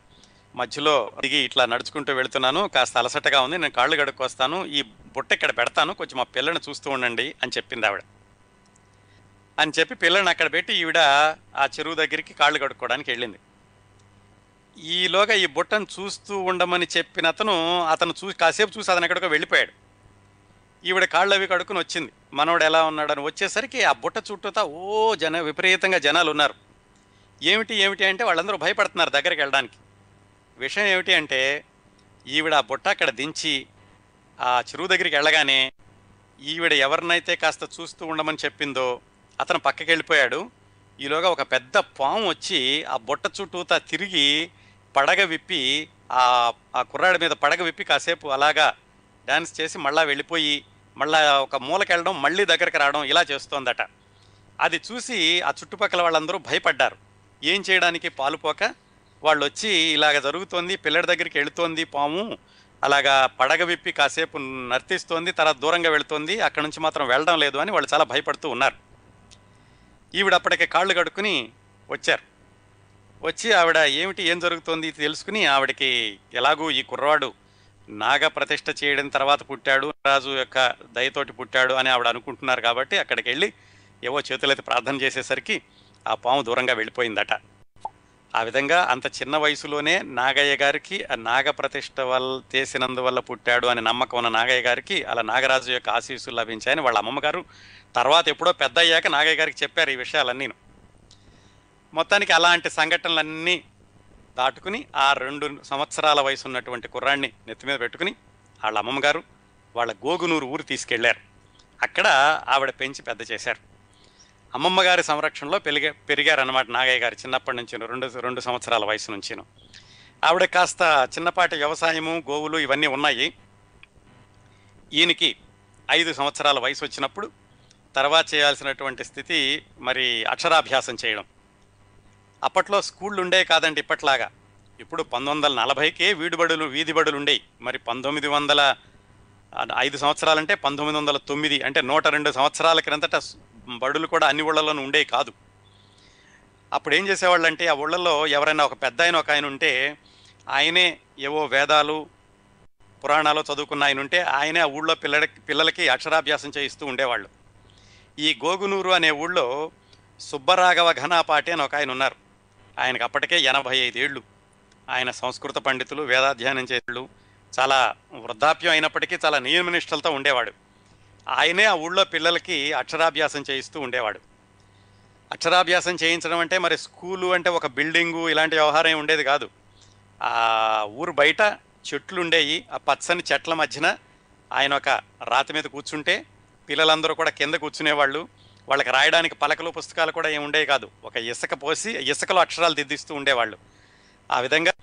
మధ్యలో దిగి ఇట్లా నడుచుకుంటూ వెళ్తున్నాను. కాస్త అలసటగా ఉంది. నేను కాళ్ళు కడుక్కొస్తాను. ఈ బుట్ట ఇక్కడ పెడతాను. కొంచెం మా పిల్లని చూస్తూ ఉండండి అని చెప్పింది ఆవిడ. అని చెప్పి పిల్లని అక్కడ పెట్టి ఈవిడ ఆ చెరువు దగ్గరికి కాళ్ళు కడుక్కోవడానికి వెళ్ళింది. ఈలోగా ఈ బుట్టను చూస్తూ ఉండమని చెప్పిన అతను అతను చూసి కాసేపు చూసి అతను ఎక్కడికో వెళ్ళిపోయాడు. ఈవిడ కాళ్ళు అవి కడుక్కుని వచ్చింది. మనోడు ఎలా ఉన్నాడని వచ్చేసరికి ఆ బుట్ట చుట్టూతా ఓ జన విపరీతంగా జనాలు ఉన్నారు. ఏమిటి ఏమిటి అంటే వాళ్ళందరూ భయపడుతున్నారు దగ్గరికి వెళ్ళడానికి. విషయం ఏమిటి అంటే ఈవిడ ఆ బుట్ట అక్కడ దించి ఆ చెరువు దగ్గరికి వెళ్ళగానే ఈవిడ ఎవరినైతే కాస్త చూస్తూ ఉండమని చెప్పిందో అతను పక్కకి వెళ్ళిపోయాడు. ఈలోగా ఒక పెద్ద పాము వచ్చి ఆ బుట్ట చుట్టూతా తిరిగి పడగ విప్పి ఆ ఆ కుర్రాడి మీద పడగ విప్పి కాసేపు అలాగా డ్యాన్స్ చేసి మళ్ళా వెళ్ళిపోయి మళ్ళా ఒక మూలకి వెళ్ళడం మళ్ళీ దగ్గరికి రావడం ఇలా చేస్తోందట. అది చూసి ఆ చుట్టుపక్కల వాళ్ళందరూ భయపడ్డారు. ఏం చేయడానికి పాలుపోక వాళ్ళు వచ్చి ఇలాగ జరుగుతోంది పిల్లడి దగ్గరికి వెళుతోంది పాము అలాగా పడగ విప్పి కాసేపు నర్తిస్తోంది తర్వాత దూరంగా వెళుతోంది అక్కడ నుంచి మాత్రం వెళ్ళడం లేదు అని వాళ్ళు చాలా భయపడుతూ ఉన్నారు. ఈవిడ అప్పటికే కాళ్ళు కడుక్కుని వచ్చారు. వచ్చి ఆవిడ ఏమిటి ఏం జరుగుతోంది తెలుసుకుని ఆవిడకి ఎలాగూ ఈ కుర్రవాడు నాగ ప్రతిష్ఠ చేయడం తర్వాత పుట్టాడు రాజు యొక్క దయతోటి పుట్టాడు అని ఆవిడ అనుకుంటున్నారు కాబట్టి అక్కడికి వెళ్ళి ఏవో చేతులైతే ప్రార్థన చేసేసరికి ఆ పాము దూరంగా వెళ్ళిపోయిందట. ఆ విధంగా అంత చిన్న వయసులోనే నాగయ్య గారికి ఆ నాగ ప్రతిష్ట వల్ల చేసినందువల్ల పుట్టాడు అని నమ్మకం ఉన్న నాగయ్య గారికి అలా నాగరాజు యొక్క ఆశీస్సులు లభించాయని వాళ్ళ అమ్మగారు తర్వాత ఎప్పుడో పెద్ద అయ్యాక నాగయ్య గారికి చెప్పారు ఈ విషయాలన్నీ. మొత్తానికి అలాంటి సంఘటనలన్నీ దాటుకుని ఆ రెండు సంవత్సరాల వయసు ఉన్నటువంటి కుర్రాడిని నెత్తి మీద పెట్టుకుని వాళ్ళ అమ్మమ్మగారు వాళ్ళ గోగునూరు ఊరు తీసుకెళ్ళారు. అక్కడ ఆవిడ పెంచి పెద్ద చేశారు. అమ్మమ్మ గారి సంరక్షణలో పెరిగే పెరిగారనమాట నాగయ్య గారు చిన్నప్పటి నుంచి రెండు రెండు సంవత్సరాల వయసు నుంచిను. ఆవిడ కాస్త చిన్నపాటి వ్యవసాయము గోవులు ఇవన్నీ ఉన్నాయి. ఈయనకి ఐదు సంవత్సరాల వయసు వచ్చినప్పుడు తర్వాత చేయాల్సినటువంటి స్థితి మరి అక్షరాభ్యాసం చేయడం. అప్పట్లో స్కూళ్ళు ఉండేవి కాదండి ఇప్పట్లాగా. ఇప్పుడు పంతొమ్మిది వందల నలభైకే వీడిబడులు వీధి బడులు ఉండేవి మరి పంతొమ్మిది వందల ఐదు సంవత్సరాలంటే పంతొమ్మిది వందల తొమ్మిది అంటే నూట రెండు సంవత్సరాల క్రిందట బడులు కూడా అన్ని ఊళ్ళలోనూ ఉండేవి కాదు. అప్పుడు ఏం చేసేవాళ్ళు అంటే ఆ ఊళ్ళల్లో ఎవరైనా ఒక పెద్ద ఆయన ఒక ఆయన ఉంటే ఆయనే ఏవో వేదాలు పురాణాలు చదువుకున్న ఆయన ఉంటే ఆయనే ఆ ఊళ్ళో పిల్లలకి పిల్లలకి అక్షరాభ్యాసం చేయిస్తూ ఉండేవాళ్ళు. ఈ గోగునూరు అనే ఊళ్ళో సుబ్బరాఘవ ఘనాపాటి అని ఒక ఆయన ఉన్నారు. ఆయనకు అప్పటికే ఎనభై ఐదేళ్ళు ఆయన సంస్కృత పండితులు వేదాధ్యయనం చేసేళ్ళు చాలా వృద్ధాప్యం అయినప్పటికీ చాలా నియమనిష్టలతో ఉండేవాడు. ఆయనే ఆ ఊళ్ళో పిల్లలకి అక్షరాభ్యాసం చేయిస్తూ ఉండేవాడు. అక్షరాభ్యాసం చేయించడం అంటే మరి స్కూలు అంటే ఒక బిల్డింగు ఇలాంటి వ్యవహారం ఉండేది కాదు. ఆ ఊరు బయట చెట్లు ఉండేవి ఆ పచ్చని చెట్ల మధ్యన ఆయన ఒక రాతి మీద కూర్చుంటే పిల్లలందరూ కూడా కింద కూర్చునేవాళ్ళు. వాళ్ళకి రాయడానికి పలకలు పుస్తకాలు కూడా ఏమి ఉండేవి కాదు. ఒక ఇసుక పోసి ఇసుకలో అక్షరాలు దిద్దిస్తూ ఉండేవాళ్ళు. ఆ విధంగా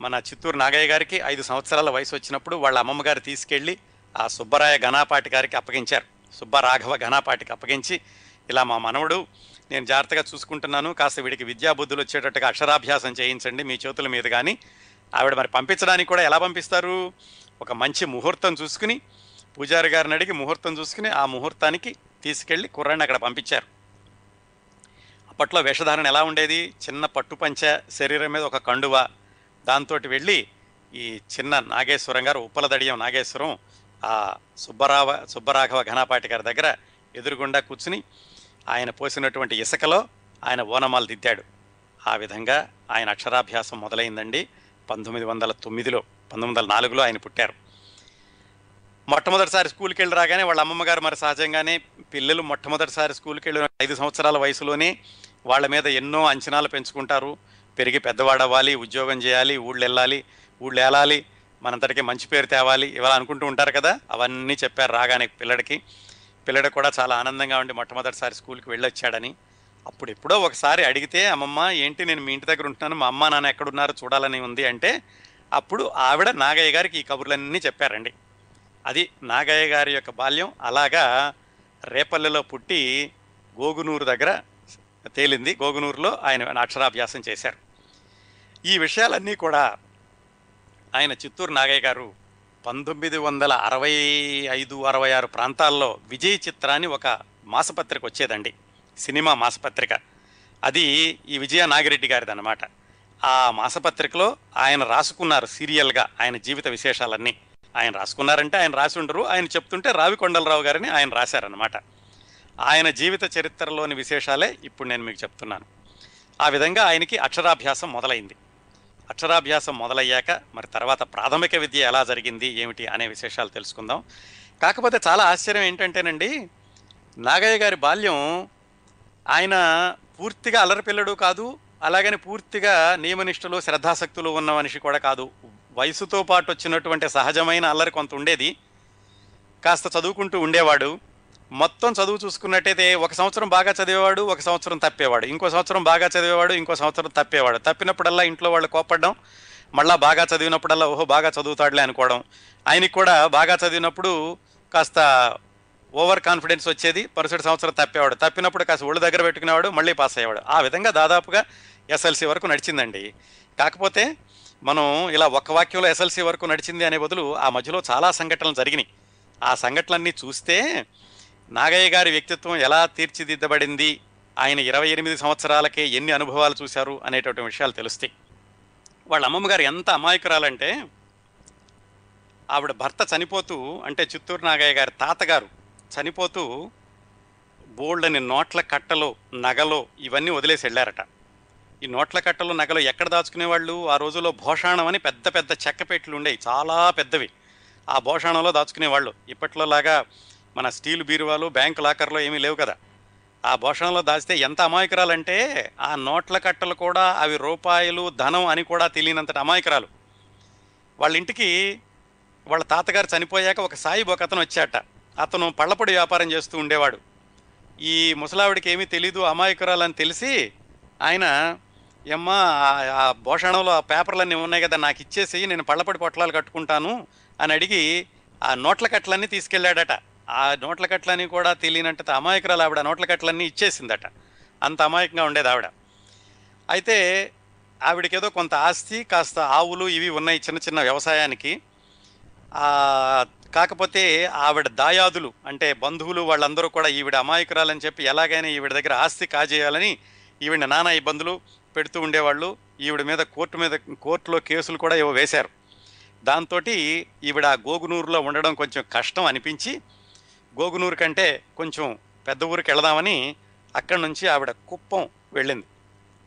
మన చిత్తూరు నాగయ్య గారికి ఐదు సంవత్సరాల వయసు వచ్చినప్పుడు వాళ్ళ అమ్మమ్మ గారు తీసుకెళ్ళి ఆ సుబ్బరాయ ఘనాపాటి గారికి అప్పగించారు. సుబ్బరాఘవ ఘనాపాటికి అప్పగించి ఇలా మా మనవడు నేను జాగ్రత్తగా చూసుకుంటున్నాను. కాస్త వీడికి విద్యాబుద్ధులు వచ్చేటట్టుగా అక్షరాభ్యాసం చేయించండి మీ చేతుల మీద కానీ. ఆవిడ మరి పంపించడానికి కూడా ఎలా పంపిస్తారు? ఒక మంచి ముహూర్తం చూసుకుని పూజారి గారిని అడిగి ముహూర్తం చూసుకుని ఆ ముహూర్తానికి తీసుకెళ్ళి కుర్రాన్ని అక్కడ పంపించారు. అప్పట్లో వేషధారణ ఎలా ఉండేది? చిన్న పట్టు పంచ శరీరం మీద ఒక కండువ దాంతో వెళ్ళి ఈ చిన్న నాగేశ్వరం గారు ఉప్పలదడియం నాగేశ్వరం ఆ సుబ్బరావ సుబ్బరాఘవ ఘనాపాటి గారి దగ్గర ఎదురుగుండా కూర్చుని ఆయన పోసినటువంటి ఇసుకలో ఆయన ఓనమాలు దిద్దాడు. ఆ విధంగా ఆయన అక్షరాభ్యాసం మొదలైందండి. పంతొమ్మిది వందల తొమ్మిదిలో పంతొమ్మిది వందల నాలుగులో ఆయన పుట్టారు. మొట్టమొదటిసారి స్కూల్కి వెళ్ళి రాగానే వాళ్ళ అమ్మమ్మ గారు మరి సహజంగానే పిల్లలు మొట్టమొదటిసారి స్కూల్కి వెళ్ళిన ఐదు సంవత్సరాల వయసులోనే వాళ్ళ మీద ఎన్నో అంచనాలు పెంచుకుంటారు. పెరిగి పెద్దవాడవ్వాలి ఉద్యోగం చేయాలి ఊళ్ళు వెళ్ళాలి ఊళ్ళు వెళ్ళాలి మనంతటికి మంచి పేరు తేవాలి ఇవాళ అనుకుంటూ ఉంటారు కదా? అవన్నీ చెప్పారు రాగానే పిల్లడికి. పిల్లడు కూడా చాలా ఆనందంగా ఉండి మొట్టమొదటిసారి స్కూల్కి వెళ్ళొచ్చాడని. అప్పుడు ఎప్పుడో ఒకసారి అడిగితే అమ్మమ్మ ఏంటి నేను మీ ఇంటి దగ్గర ఉంటున్నాను మా అమ్మ నాన్న ఎక్కడున్నారో చూడాలని ఉంది అంటే అప్పుడు ఆవిడ నాగయ్య గారికి ఈ కబుర్లన్నీ చెప్పారండి. అది నాగయ్య గారి యొక్క బాల్యం. అలాగా రేపల్లెలో పుట్టి గోగునూరు దగ్గర తేలింది. గోగునూరులో ఆయన అక్షరాభ్యాసం చేశారు. ఈ విషయాలన్నీ కూడా ఆయన చిత్తూరు నాగయ్య గారు పంతొమ్మిది వందల అరవై ఐదు అరవై ఆరు ప్రాంతాల్లో విజయ్ చిత్రాన్ని ఒక మాసపత్రిక వచ్చేదండి. సినిమా మాసపత్రిక. అది ఈ విజయ నాగిరెడ్డి గారిది అనమాట ఆ మాసపత్రికలో ఆయన రాసుకున్నారు సీరియల్గా ఆయన జీవిత విశేషాలన్నీ. ఆయన రాసుకున్నారంటే ఆయన రాసి ఉండరు. ఆయన చెప్తుంటే రావికొండలరావు గారిని ఆయన రాశారనమాట ఆయన జీవిత చరిత్రలోని విశేషాలే ఇప్పుడు నేను మీకు చెప్తున్నాను. ఆ విధంగా ఆయనకి అక్షరాభ్యాసం మొదలైంది. అక్షరాభ్యాసం మొదలయ్యాక మరి తర్వాత ప్రాథమిక విద్య ఎలా జరిగింది ఏమిటి అనే విశేషాలు తెలుసుకుందాం. కాకపోతే చాలా ఆశ్చర్యం ఏంటంటేనండి నాగయ్య గారి బాల్యం ఆయన పూర్తిగా అల్లరిపిల్లడు కాదు అలాగని పూర్తిగా నియమనిష్టలు శ్రద్ధాశక్తులు ఉన్న మనిషి కూడా కాదు. వయసుతో పాటు వచ్చినటువంటి సహజమైన అల్లరి కొంత ఉండేది. కాస్త చదువుకుంటూ ఉండేవాడు. మొత్తం చదువు చూసుకున్నట్టయితే ఒక సంవత్సరం బాగా చదివేవాడు ఒక సంవత్సరం తప్పేవాడు. ఇంకో సంవత్సరం బాగా చదివేవాడు ఇంకో సంవత్సరం తప్పేవాడు. తప్పినప్పుడల్లా ఇంట్లో వాళ్ళు కోపడడం మళ్ళా బాగా చదివినప్పుడల్లా ఓహో బాగా చదువుతాడులే అనుకోవడం. ఆయనకి కూడా బాగా చదివినప్పుడు కాస్త ఓవర్ కాన్ఫిడెన్స్ వచ్చేది. మరుసటి సంవత్సరం తప్పేవాడు. తప్పినప్పుడు కాస్త ఒళ్ళు దగ్గర పెట్టుకునేవాడు మళ్ళీ పాస్ అయ్యేవాడు. ఆ విధంగా దాదాపుగా ఎస్ఎల్సి వరకు నడిచిందండి. కాకపోతే మనం ఇలా ఒక్క వాక్యంలో ఎస్ఎల్సి వరకు నడిచింది అనే బదులు ఆ మధ్యలో చాలా సంఘటనలు జరిగినాయి. ఆ సంఘటనలన్నీ చూస్తే నాగయ్య గారి వ్యక్తిత్వం ఎలా తీర్చిదిద్దబడింది ఆయన ఇరవై ఎనిమిది సంవత్సరాలకే ఎన్ని అనుభవాలు చూశారు అనేటటువంటి విషయాలు తెలుస్తాయి. వాళ్ళ అమ్మమ్మ గారు ఎంత అమాయకురాలంటే ఆవిడ భర్త చనిపోతూ అంటే చిత్తూరు నాగయ్య గారి తాతగారు చనిపోతూ బోల్డని నోట్ల కట్టలో నగలో ఇవన్నీ వదిలేసి వెళ్ళారట. ఈ నోట్ల కట్టలు నగలు ఎక్కడ దాచుకునేవాళ్ళు? ఆ రోజుల్లో భోషాణం అని పెద్ద పెద్ద చెక్కపెట్లు ఉండేవి చాలా పెద్దవి. ఆ భోషాణంలో దాచుకునేవాళ్ళు. ఇప్పట్లో లాగా మన స్టీల్ బీరువాలు బ్యాంక్ లాకర్లో ఏమీ లేవు కదా. ఆ భోషణంలో దాచితే ఎంత అమాయకురాలంటే ఆ నోట్ల కట్టలు కూడా అవి రూపాయలు ధనం అని కూడా తెలియనంతటి అమాయకురాలు. వాళ్ళ ఇంటికి వాళ్ళ తాతగారు చనిపోయాక ఒక సాయి ఒక అతను వచ్చాట. అతను పళ్ళపొడి వ్యాపారం చేస్తూ ఉండేవాడు. ఈ ముసలావిడికి ఏమీ తెలీదు అమాయకురాలని తెలిసి ఆయన ఏమ్మా ఆ- భోషణంలో ఆ పేపర్లన్నీ ఉన్నాయి కదా నాకు ఇచ్చేసి నేను పళ్ళపడి పొట్లాలు కట్టుకుంటాను అని అడిగి ఆ నోట్ల కట్టలన్నీ తీసుకెళ్ళాడట. ఆ నోట్ల కట్టలని కూడా తెలియనంత అమాయకురాలు ఆవిడ నోట్ల కట్టలన్నీ ఇచ్చేసిందట. అంత అమాయకంగా ఉండేది ఆవిడ. అయితే ఆవిడకేదో కొంత ఆస్తి కాస్త ఆవులు ఇవి ఉన్నాయి చిన్న చిన్న వ్యవసాయానికి. కాకపోతే ఆవిడ దాయాదులు అంటే బంధువులు వాళ్ళందరూ కూడా ఈవిడ అమాయకురాలని చెప్పి ఎలాగైనా ఈవిడ దగ్గర ఆస్తి కాజేయాలని ఈవిడ నానా ఇబ్బందులు పెడుతూ ఉండేవాళ్ళు. ఈవిడ మీద కోర్టు మీద కోర్టులో కేసులు కూడా ఏవో వేశారు. దాంతో ఈవిడ ఆ గోగునూరులో ఉండడం కొంచెం కష్టం అనిపించి గోగునూరు కంటే కొంచెం పెద్ద ఊరికి వెళదామని అక్కడి నుంచి ఆవిడ కుప్పం వెళ్ళింది.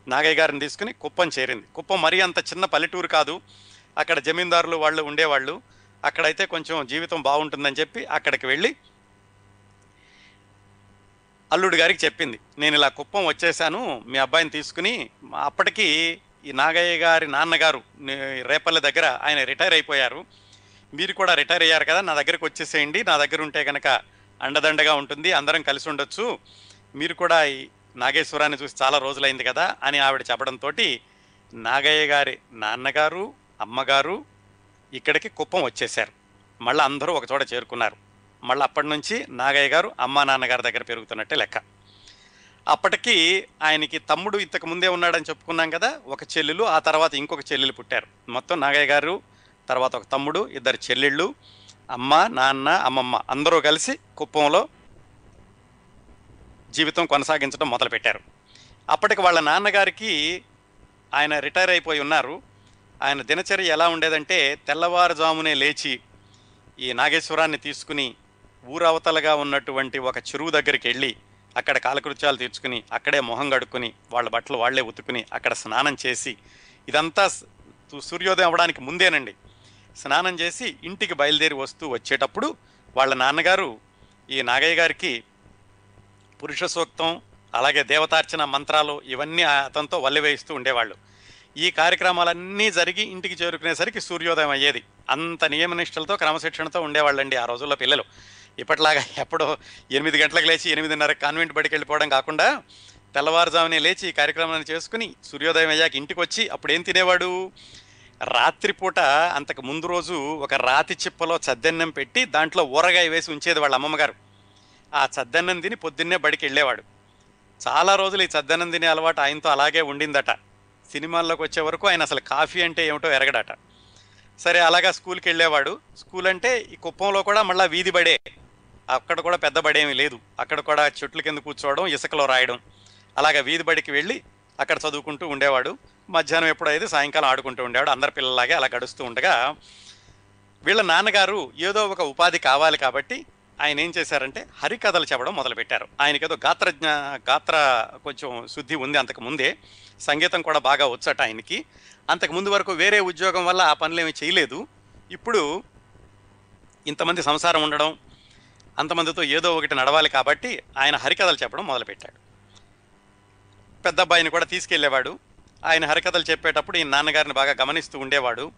నాగయ్య గారిని తీసుకుని కుప్పం చేరింది. కుప్పం మరీ అంత చిన్న పల్లెటూరు కాదు. అక్కడ జమీందారులు వాళ్ళు ఉండేవాళ్ళు. అక్కడైతే కొంచెం జీవితం బాగుంటుందని చెప్పి అక్కడికి వెళ్ళి అల్లుడు గారికి చెప్పింది. నేను ఇలా కుప్పం వచ్చేసాను మీ అబ్బాయిని తీసుకుని అప్పటికీ అప్పటికి ఈ నాగయ్య గారి నాన్నగారు రేపల్లె దగ్గర ఆయన రిటైర్ అయిపోయారు. మీరు కూడా రిటైర్ అయ్యారు కదా నా దగ్గరకు వచ్చేసేయండి నా దగ్గర ఉంటే కనుక అండదండగా ఉంటుంది అందరం కలిసి ఉండొచ్చు. మీరు కూడా ఈ నాగేశ్వరాన్ని చూసి చాలా రోజులైంది కదా అని ఆవిడ చెప్పడంతో నాగయ్య గారి నాన్నగారు అమ్మగారు ఇక్కడికి కుప్పం వచ్చేశారు. మళ్ళీ అందరూ ఒకచోట చేరుకున్నారు. మళ్ళీ అప్పటి నుంచి నాగయ్య గారు అమ్మా నాన్నగారి దగ్గర పెరుగుతున్నట్టే లెక్క. అప్పటికి ఆయనకి తమ్ముడు ఇంతకు ముందే ఉన్నాడని చెప్పుకున్నాం కదా ఒక చెల్లెలు ఆ తర్వాత ఇంకొక చెల్లెలు పుట్టారు. మొత్తం నాగయ్య గారు తర్వాత ఒక తమ్ముడు ఇద్దరు చెల్లెళ్ళు అమ్మ నాన్న అమ్మమ్మ అందరూ కలిసి కుప్పంలో జీవితం కొనసాగించడం మొదలుపెట్టారు. అప్పటికి వాళ్ళ నాన్నగారికి ఆయన రిటైర్ అయిపోయి ఉన్నారు. ఆయన దినచర్య ఎలా ఉండేదంటే తెల్లవారుజామునే లేచి ఈ నాగేశ్వరాన్ని తీసుకుని ఊరవతలగా ఉన్నటువంటి ఒక చెరువు దగ్గరికి వెళ్ళి అక్కడ కాలకృత్యాలు తీర్చుకుని అక్కడే మొహం కడుక్కుని వాళ్ళ బట్టలు వాళ్ళే ఉతుకుని అక్కడ స్నానం చేసి ఇదంతా సూర్యోదయం అవ్వడానికి ముందేనండి. స్నానం చేసి ఇంటికి బయలుదేరి వస్తూ వచ్చేటప్పుడు వాళ్ళ నాన్నగారు ఈ నాగయ్య గారికి పురుష సూక్తం అలాగే దేవతార్చన మంత్రాలు ఇవన్నీ అతనితో వల్లివేయిస్తూ ఉండేవాళ్ళు. ఈ కార్యక్రమాలన్నీ జరిగి ఇంటికి చేరుకునేసరికి సూర్యోదయం అయ్యేది. అంత నియమనిష్టలతో క్రమశిక్షణతో ఉండేవాళ్ళండి ఆ రోజుల్లో పిల్లలు. ఇప్పటిలాగా ఎప్పుడో ఎనిమిది గంటలకు లేచి ఎనిమిదిన్నర కాన్వెంట్ బడికి వెళ్ళిపోవడం కాకుండా తెల్లవారుజామునే లేచి ఈ కార్యక్రమాన్ని చేసుకుని సూర్యోదయం అయ్యాక ఇంటికి వచ్చి అప్పుడు ఏం తినేవాడు? రాత్రిపూట అంతకు ముందు రోజు ఒక రాతి చిప్పలో చద్దన్నం పెట్టి దాంట్లో ఊరగాయ వేసి ఉంచేది వాళ్ళ అమ్మమ్మగారు. ఆ చద్దన్నం తిని పొద్దున్నే బడికి వెళ్ళేవాడు. చాలా రోజులు ఈ చద్దన్నం తినే అలవాటు ఆయనతో అలాగే ఉండిందట. సినిమాల్లోకి వచ్చే వరకు ఆయన అసలు కాఫీ అంటే ఏమిటో ఎరగడట. సరే అలాగా స్కూల్కి వెళ్ళేవాడు. స్కూల్ అంటే ఈ కుప్పంలో కూడా మళ్ళీ వీధి బడే అక్కడ కూడా పెద్ద బడేమీ లేదు. అక్కడ కూడా చెట్ల కింద కూర్చోవడం ఇసుకలో రాయడం. అలాగా వీధి బడికి వెళ్ళి అక్కడ చదువుకుంటూ ఉండేవాడు. మధ్యాహ్నం ఎప్పుడైతే సాయంకాలం ఆడుకుంటూ ఉండేవాడు. అందరి పిల్లలాగే అలా గడుస్తూ ఉండగా వీళ్ళ నాన్నగారు ఏదో ఒక ఉపాధి కావాలి కాబట్టి ఆయన ఏం చేశారంటే హరికథలు చెప్పడం మొదలుపెట్టారు. ఆయనకి ఏదో గాత్రజ్ఞ గాత్ర కొంచెం శుద్ధి ఉంది అంతకు ముందే. సంగీతం కూడా బాగా వచ్చట ఆయనకి. అంతకు ముందు వరకు వేరే ఉద్యోగం వల్ల ఆ పనులు ఏమి చేయలేదు. ఇప్పుడు ఇంతమంది సంసారం ఉండడం అంతమందితో ఏదో ఒకటి నడవాలి కాబట్టి ఆయన హరికథలు చెప్పడం మొదలుపెట్టాడు. పెద్ద అబ్బాయిని కూడా తీసుకెళ్ళేవాడు ఆయన హరికథలు చెప్పేటప్పుడు ఈ నాన్నగారిని బాగా గమనిస్తూ ఉండేవాడు.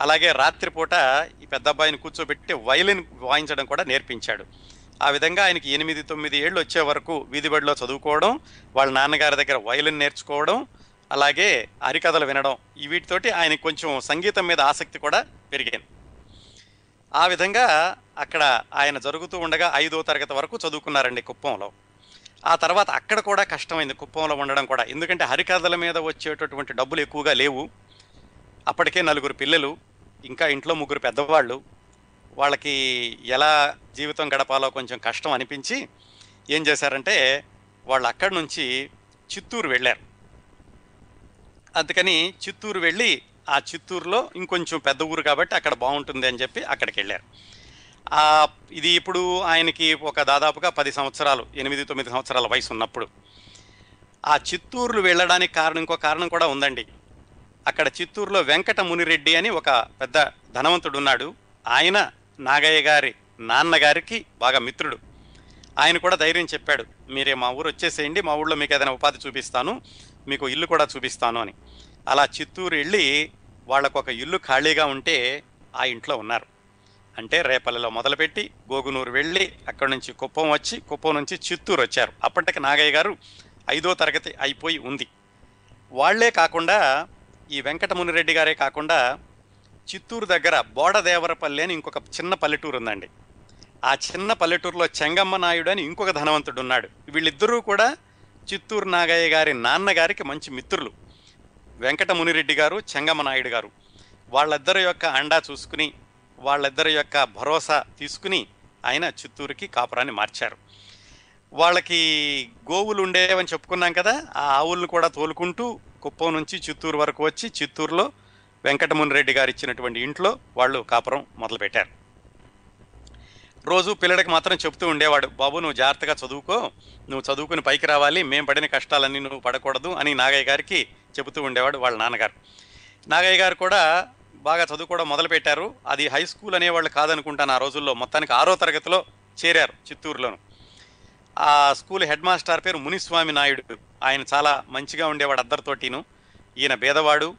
అలాగే రాత్రిపూట ఈ పెద్ద అబ్బాయిని కూర్చోబెట్టి వైలిన్ వాయించడం కూడా నేర్పించాడు. ఆ విధంగా ఆయనకి ఎనిమిది తొమ్మిది ఏళ్ళు వచ్చే వరకు వీధిబడిలో చదువుకోవడం వాళ్ళ నాన్నగారి దగ్గర వైలిన్ నేర్చుకోవడం అలాగే హరికథలు వినడం ఈ వీటితోటి ఆయన కొంచెం సంగీతం మీద ఆసక్తి కూడా పెరిగాను. ఆ విధంగా అక్కడ ఆయన జరుగుతూ ఉండగా ఐదో తరగతి వరకు చదువుకున్నారండి కుప్పంలో. ఆ తర్వాత అక్కడ కూడా కష్టమైంది కుప్పంలో ఉండడం కూడా. ఎందుకంటే హరికథల మీద వచ్చేటటువంటి డబ్బులు ఎక్కువగా లేవు. అప్పటికే నలుగురు పిల్లలు ఇంకా ఇంట్లో ముగ్గురు పెద్దవాళ్ళు. వాళ్ళకి ఎలా జీవితం గడపాలో కొంచెం కష్టం అనిపించి ఏం చేశారంటే వాళ్ళు అక్కడి నుంచి చిత్తూరు వెళ్ళారు. అందుకని చిత్తూరు వెళ్ళి ఆ చిత్తూరులో ఇంకొంచెం పెద్ద ఊరు కాబట్టి అక్కడ బాగుంటుంది అని చెప్పి అక్కడికి వెళ్ళారు ఇది ఇప్పుడు ఆయనకి ఒక దాదాపుగా పది సంవత్సరాలు ఎనిమిది తొమ్మిది సంవత్సరాల వయసు ఉన్నప్పుడు. ఆ చిత్తూరులు వెళ్ళడానికి కారణం ఇంకో కారణం కూడా ఉందండి. అక్కడ చిత్తూరులో వెంకట మునిరెడ్డి అని ఒక పెద్ద ధనవంతుడు ఉన్నాడు ఆయన నాగయ్య గారి నాన్నగారికి బాగా మిత్రుడు. ఆయన కూడా ధైర్యం చెప్పాడు మీరే మా ఊరు వచ్చేసేయండి మా ఊళ్ళో మీకు ఏదైనా ఉపాధి చూపిస్తాను మీకు ఇల్లు కూడా చూపిస్తాను అని. అలా చిత్తూరు వెళ్ళి వాళ్ళకు ఒక ఇల్లు ఖాళీగా ఉంటే ఆ ఇంట్లో ఉన్నారు. అంటే రేపల్లిలో మొదలుపెట్టి గోగునూరు వెళ్ళి అక్కడి నుంచి కుప్పం వచ్చి కుప్పం నుంచి చిత్తూరు వచ్చారు. అప్పటికి నాగయ్య గారు ఐదో తరగతి అయిపోయి ఉంది. వాళ్ళే కాకుండా ఈ వెంకటమునిరెడ్డి గారే కాకుండా చిత్తూరు దగ్గర బోడదేవరపల్లి అని ఇంకొక చిన్న పల్లెటూరు ఉందండి. ఆ చిన్న పల్లెటూరులో చెంగమ్మ నాయుడు అని ఇంకొక ధనవంతుడు ఉన్నాడు. వీళ్ళిద్దరూ కూడా చిత్తూరు నాగయ్య గారి నాన్నగారికి మంచి మిత్రులు. వెంకటమునిరెడ్డి గారు చెంగమ్మ నాయుడు గారు. వాళ్ళిద్దరి యొక్క అండా చూసుకుని వాళ్ళిద్దరి యొక్క భరోసా తీసుకుని ఆయన చిత్తూరుకి కాపురాన్ని మార్చారు. వాళ్ళకి గోవులు ఉండేవని చెప్పుకున్నాం కదా ఆ ఆవులను కూడా తోలుకుంటూ కుప్పం నుంచి చిత్తూరు వరకు వచ్చి చిత్తూరులో వెంకటమునిరెడ్డి గారు ఇచ్చినటువంటి ఇంట్లో వాళ్ళు కాపురం మొదలుపెట్టారు. రోజు పిల్లడికి మాత్రం చెప్తూ ఉండేవాడు బాబు నువ్వు జాగ్రత్తగా చదువుకో నువ్వు చదువుకుని పైకి రావాలి మేము పడిన కష్టాలన్నీ నువ్వు పడకూడదు అని నాగయ్య గారికి చెబుతూ ఉండేవాడు వాళ్ళ నాన్నగారు. నాగయ్య గారు కూడా బాగా చదువుకోవడం మొదలుపెట్టారు. అది హై స్కూల్ అనేవాళ్ళు కాదనుకుంటాను ఆ రోజుల్లో. మొత్తానికి ఆరో తరగతిలో చేరారు చిత్తూరులోను. ఆ స్కూల్ హెడ్ మాస్టర్ పేరు మునిస్వామి నాయుడు. ఆయన చాలా మంచిగా ఉండేవాడు అద్దరితోటిను. ఈయన బేదవాడు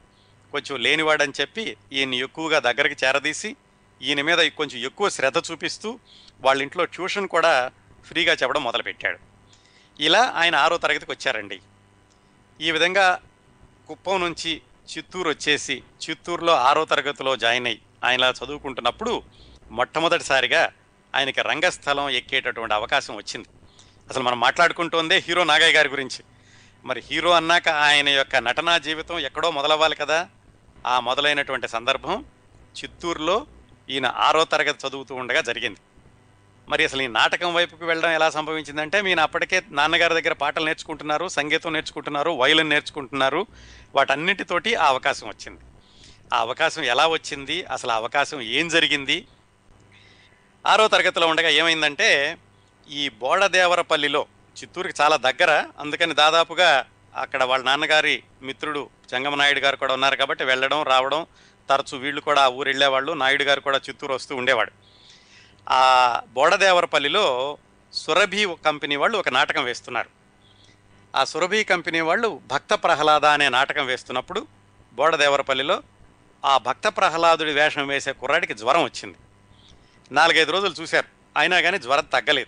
కొంచెం లేనివాడని చెప్పి ఈయన్ని ఎక్కువగా దగ్గరికి చేరదీసి ఈయన మీద కొంచెం ఎక్కువ శ్రద్ధ చూపిస్తూ వాళ్ళ ఇంట్లో ట్యూషన్ కూడా ఫ్రీగా చెప్పడం మొదలుపెట్టాడు. ఇలా ఆయన ఆరో తరగతికి వచ్చారండి. ఈ విధంగా కుప్పం నుంచి చిత్తూరు వచ్చేసి చిత్తూరులో ఆరో తరగతిలో జాయిన్ అయ్యి ఆయన చదువుకుంటున్నప్పుడు మొట్టమొదటిసారిగా ఆయనకి రంగస్థలం ఎక్కేటటువంటి అవకాశం వచ్చింది. అసలు మనం మాట్లాడుకుంటుందే హీరో నాగయ్య గారి గురించి. మరి హీరో అన్నాక ఆయన యొక్క నటనా జీవితం ఎక్కడో మొదలవ్వాలి కదా? ఆ మొదలైనటువంటి సందర్భం చిత్తూరులో ఈయన ఆరో తరగతి చదువుతూ ఉండగా జరిగింది. మరి అసలు ఈ నాటకం వైపుకి వెళ్ళడం ఎలా సంభవించిందంటే మీరు అప్పటికే నాన్నగారి దగ్గర పాటలు నేర్చుకుంటున్నారు సంగీతం నేర్చుకుంటున్నారు వయలిన్ నేర్చుకుంటున్నారు. వాటన్నిటితోటి ఆ అవకాశం వచ్చింది. ఆ అవకాశం ఎలా వచ్చింది? అసలు ఆ అవకాశం ఏం జరిగింది? ఆరో తరగతిలో ఉండగా ఏమైందంటే ఈ బోడదేవరపల్లిలో చిత్తూరుకి చాలా దగ్గర అందుకని దాదాపుగా అక్కడ వాళ్ళ నాన్నగారి మిత్రుడు చెంగమనాయుడు గారు కూడా ఉన్నారు కాబట్టి వెళ్ళడం రావడం తరచూ వీళ్ళు కూడా ఆ ఊరు వెళ్ళేవాళ్ళు నాయుడు గారు కూడా చిత్తూరు వస్తూ ఉండేవాడు. ఆ బోడదేవరపల్లిలో సురభి కంపెనీ వాళ్ళు ఒక నాటకం వేస్తున్నారు. ఆ సురభి కంపెనీ వాళ్ళు భక్త ప్రహ్లాద అనే నాటకం వేస్తున్నప్పుడు బోడదేవరపల్లిలో ఆ భక్త ప్రహ్లాదుడి వేషం వేసే కుర్రాడికి జ్వరం వచ్చింది. నాలుగైదు రోజులు చూశారు. అయినా కానీ జ్వరం తగ్గలేదు.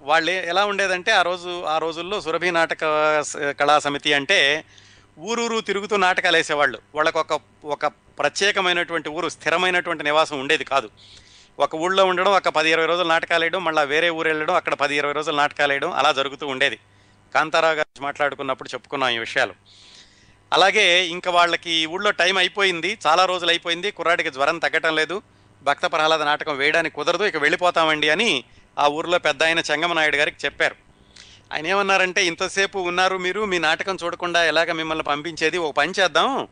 వాళ్ళు ఎలా ఉండేదంటే ఆ రోజు ఆ రోజుల్లో సురభి నాటక కళా సమితి అంటే ఊరూరు తిరుగుతూ నాటకాలు వేసేవాళ్ళు. వాళ్ళకు ఒక ఒక ప్రత్యేకమైనటువంటి ఊరు స్థిరమైనటువంటి నివాసం ఉండేది కాదు. ఒక ఊళ్ళో ఉండడం ఒక పది ఇరవై రోజులు నాటకాలు వేయడం మళ్ళీ వేరే ఊరు వెళ్ళడం అక్కడ పది ఇరవై రోజులు నాటకాలు వేయడం అలా జరుగుతూ ఉండేది. కాంతారావు గారు మాట్లాడుకున్నప్పుడు చెప్పుకున్నాం ఈ విషయాలు. అలాగే ఇంకా వాళ్ళకి ఈ ఊళ్ళో టైం అయిపోయింది చాలా రోజులు అయిపోయింది కుర్రాడికి జ్వరం తగ్గటం లేదు భక్త ప్రహ్లాద నాటకం వేయడానికి కుదరదు ఇక వెళ్ళిపోతామండి అని ఆ ఊర్లో పెద్ద ఆయన చెంగమనాయుడు గారికి చెప్పారు. ఆయన ఏమన్నారంటే ఇంతసేపు ఉన్నారు మీరు మీ నాటకం చూడకుండా ఎలాగ మిమ్మల్ని పంపించేది ఒక పని చేద్దాం.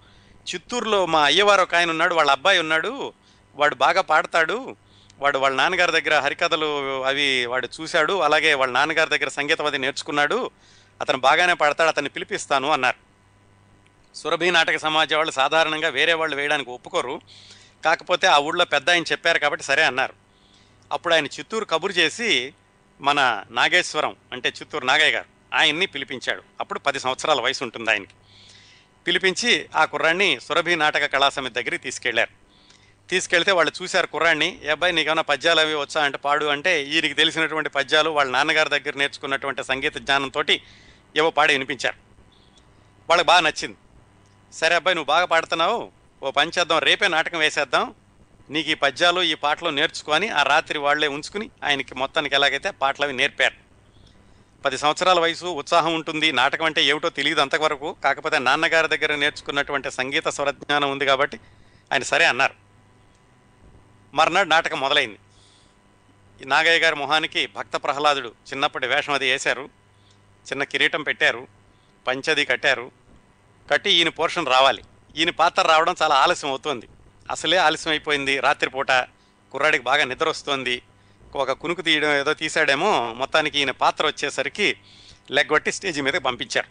చిత్తూరులో మా అయ్యవారు ఒక ఆయన ఉన్నాడు వాళ్ళ అబ్బాయి ఉన్నాడు వాడు బాగా పాడతాడు వాడు వాళ్ళ నాన్నగారి దగ్గర హరికథలు అవి వాడు చూశాడు అలాగే వాళ్ళ నాన్నగారి దగ్గర సంగీతం అది నేర్చుకున్నాడు అతను బాగానే పాడతాడు అతన్ని పిలిపిస్తాను అన్నారు. సురభి నాటక సమాజం వాళ్ళు సాధారణంగా వేరే వాళ్ళు వేయడానికి ఒప్పుకోరు. కాకపోతే ఆ ఊళ్ళో పెద్ద ఆయన చెప్పారు కాబట్టి సరే అన్నారు. అప్పుడు ఆయన చిత్తూరు కబురు చేసి మన నాగేశ్వరం అంటే చిత్తూరు నాగయ్య గారు ఆయన్ని పిలిపించాడు. అప్పుడు పది సంవత్సరాల వయసు ఉంటుంది ఆయనకి. పిలిపించి ఆ కుర్రాన్ని సురభి నాటక కళాసమితి దగ్గరికి తీసుకెళ్ళారు. తీసుకెళ్తే వాళ్ళు చూశారు కుర్రాన్ని ఏ అబ్బాయి నీకేమైనా పద్యాలు అవి వచ్చా అంటే పాడు అంటే ఈయనకి తెలిసినటువంటి పద్యాలు వాళ్ళ నాన్నగారి దగ్గర నేర్చుకున్నటువంటి సంగీత జ్ఞానంతో ఏవో పాడి వినిపించారు. వాళ్ళకి బాగా నచ్చింది. సరే అబ్బాయి నువ్వు బాగా పాడుతున్నావు ఓ పని చేద్దాం రేపే నాటకం వేసేద్దాం నీకు ఈ పద్యాలు ఈ పాటలు నేర్చుకొని ఆ రాత్రి వాళ్ళే ఉంచుకుని ఆయనకి మొత్తానికి ఎలాగైతే పాటలు అవి నేర్పారు. పది సంవత్సరాల వయసు ఉత్సాహం ఉంటుంది నాటకం అంటే ఏమిటో తెలియదు అంతవరకు. కాకపోతే నాన్నగారి దగ్గర నేర్చుకున్నటువంటి సంగీత స్వరజ్ఞానం ఉంది కాబట్టి ఆయన సరే అన్నారు. మర్నాడు నాటకం మొదలైంది. ఈ నాగయ్య గారి మొహానికి భక్త ప్రహ్లాదుడు చిన్నప్పటి వేషం అది వేశారు. చిన్న కిరీటం పెట్టారు. పంచది కట్టారు. కట్టి ఈయన పోర్షన్ రావాలి. ఈయన పాత్ర రావడం చాలా ఆలస్యం అవుతోంది. అసలే ఆలస్యం అయిపోయింది. రాత్రిపూట కుర్రాడికి బాగా నిద్ర వస్తోంది. ఒక కునుకు తీయడం ఏదో తీశాడేమో మొత్తానికి ఈయన పాత్ర వచ్చేసరికి లెగ్గొట్టి స్టేజి మీదకి పంపించారు.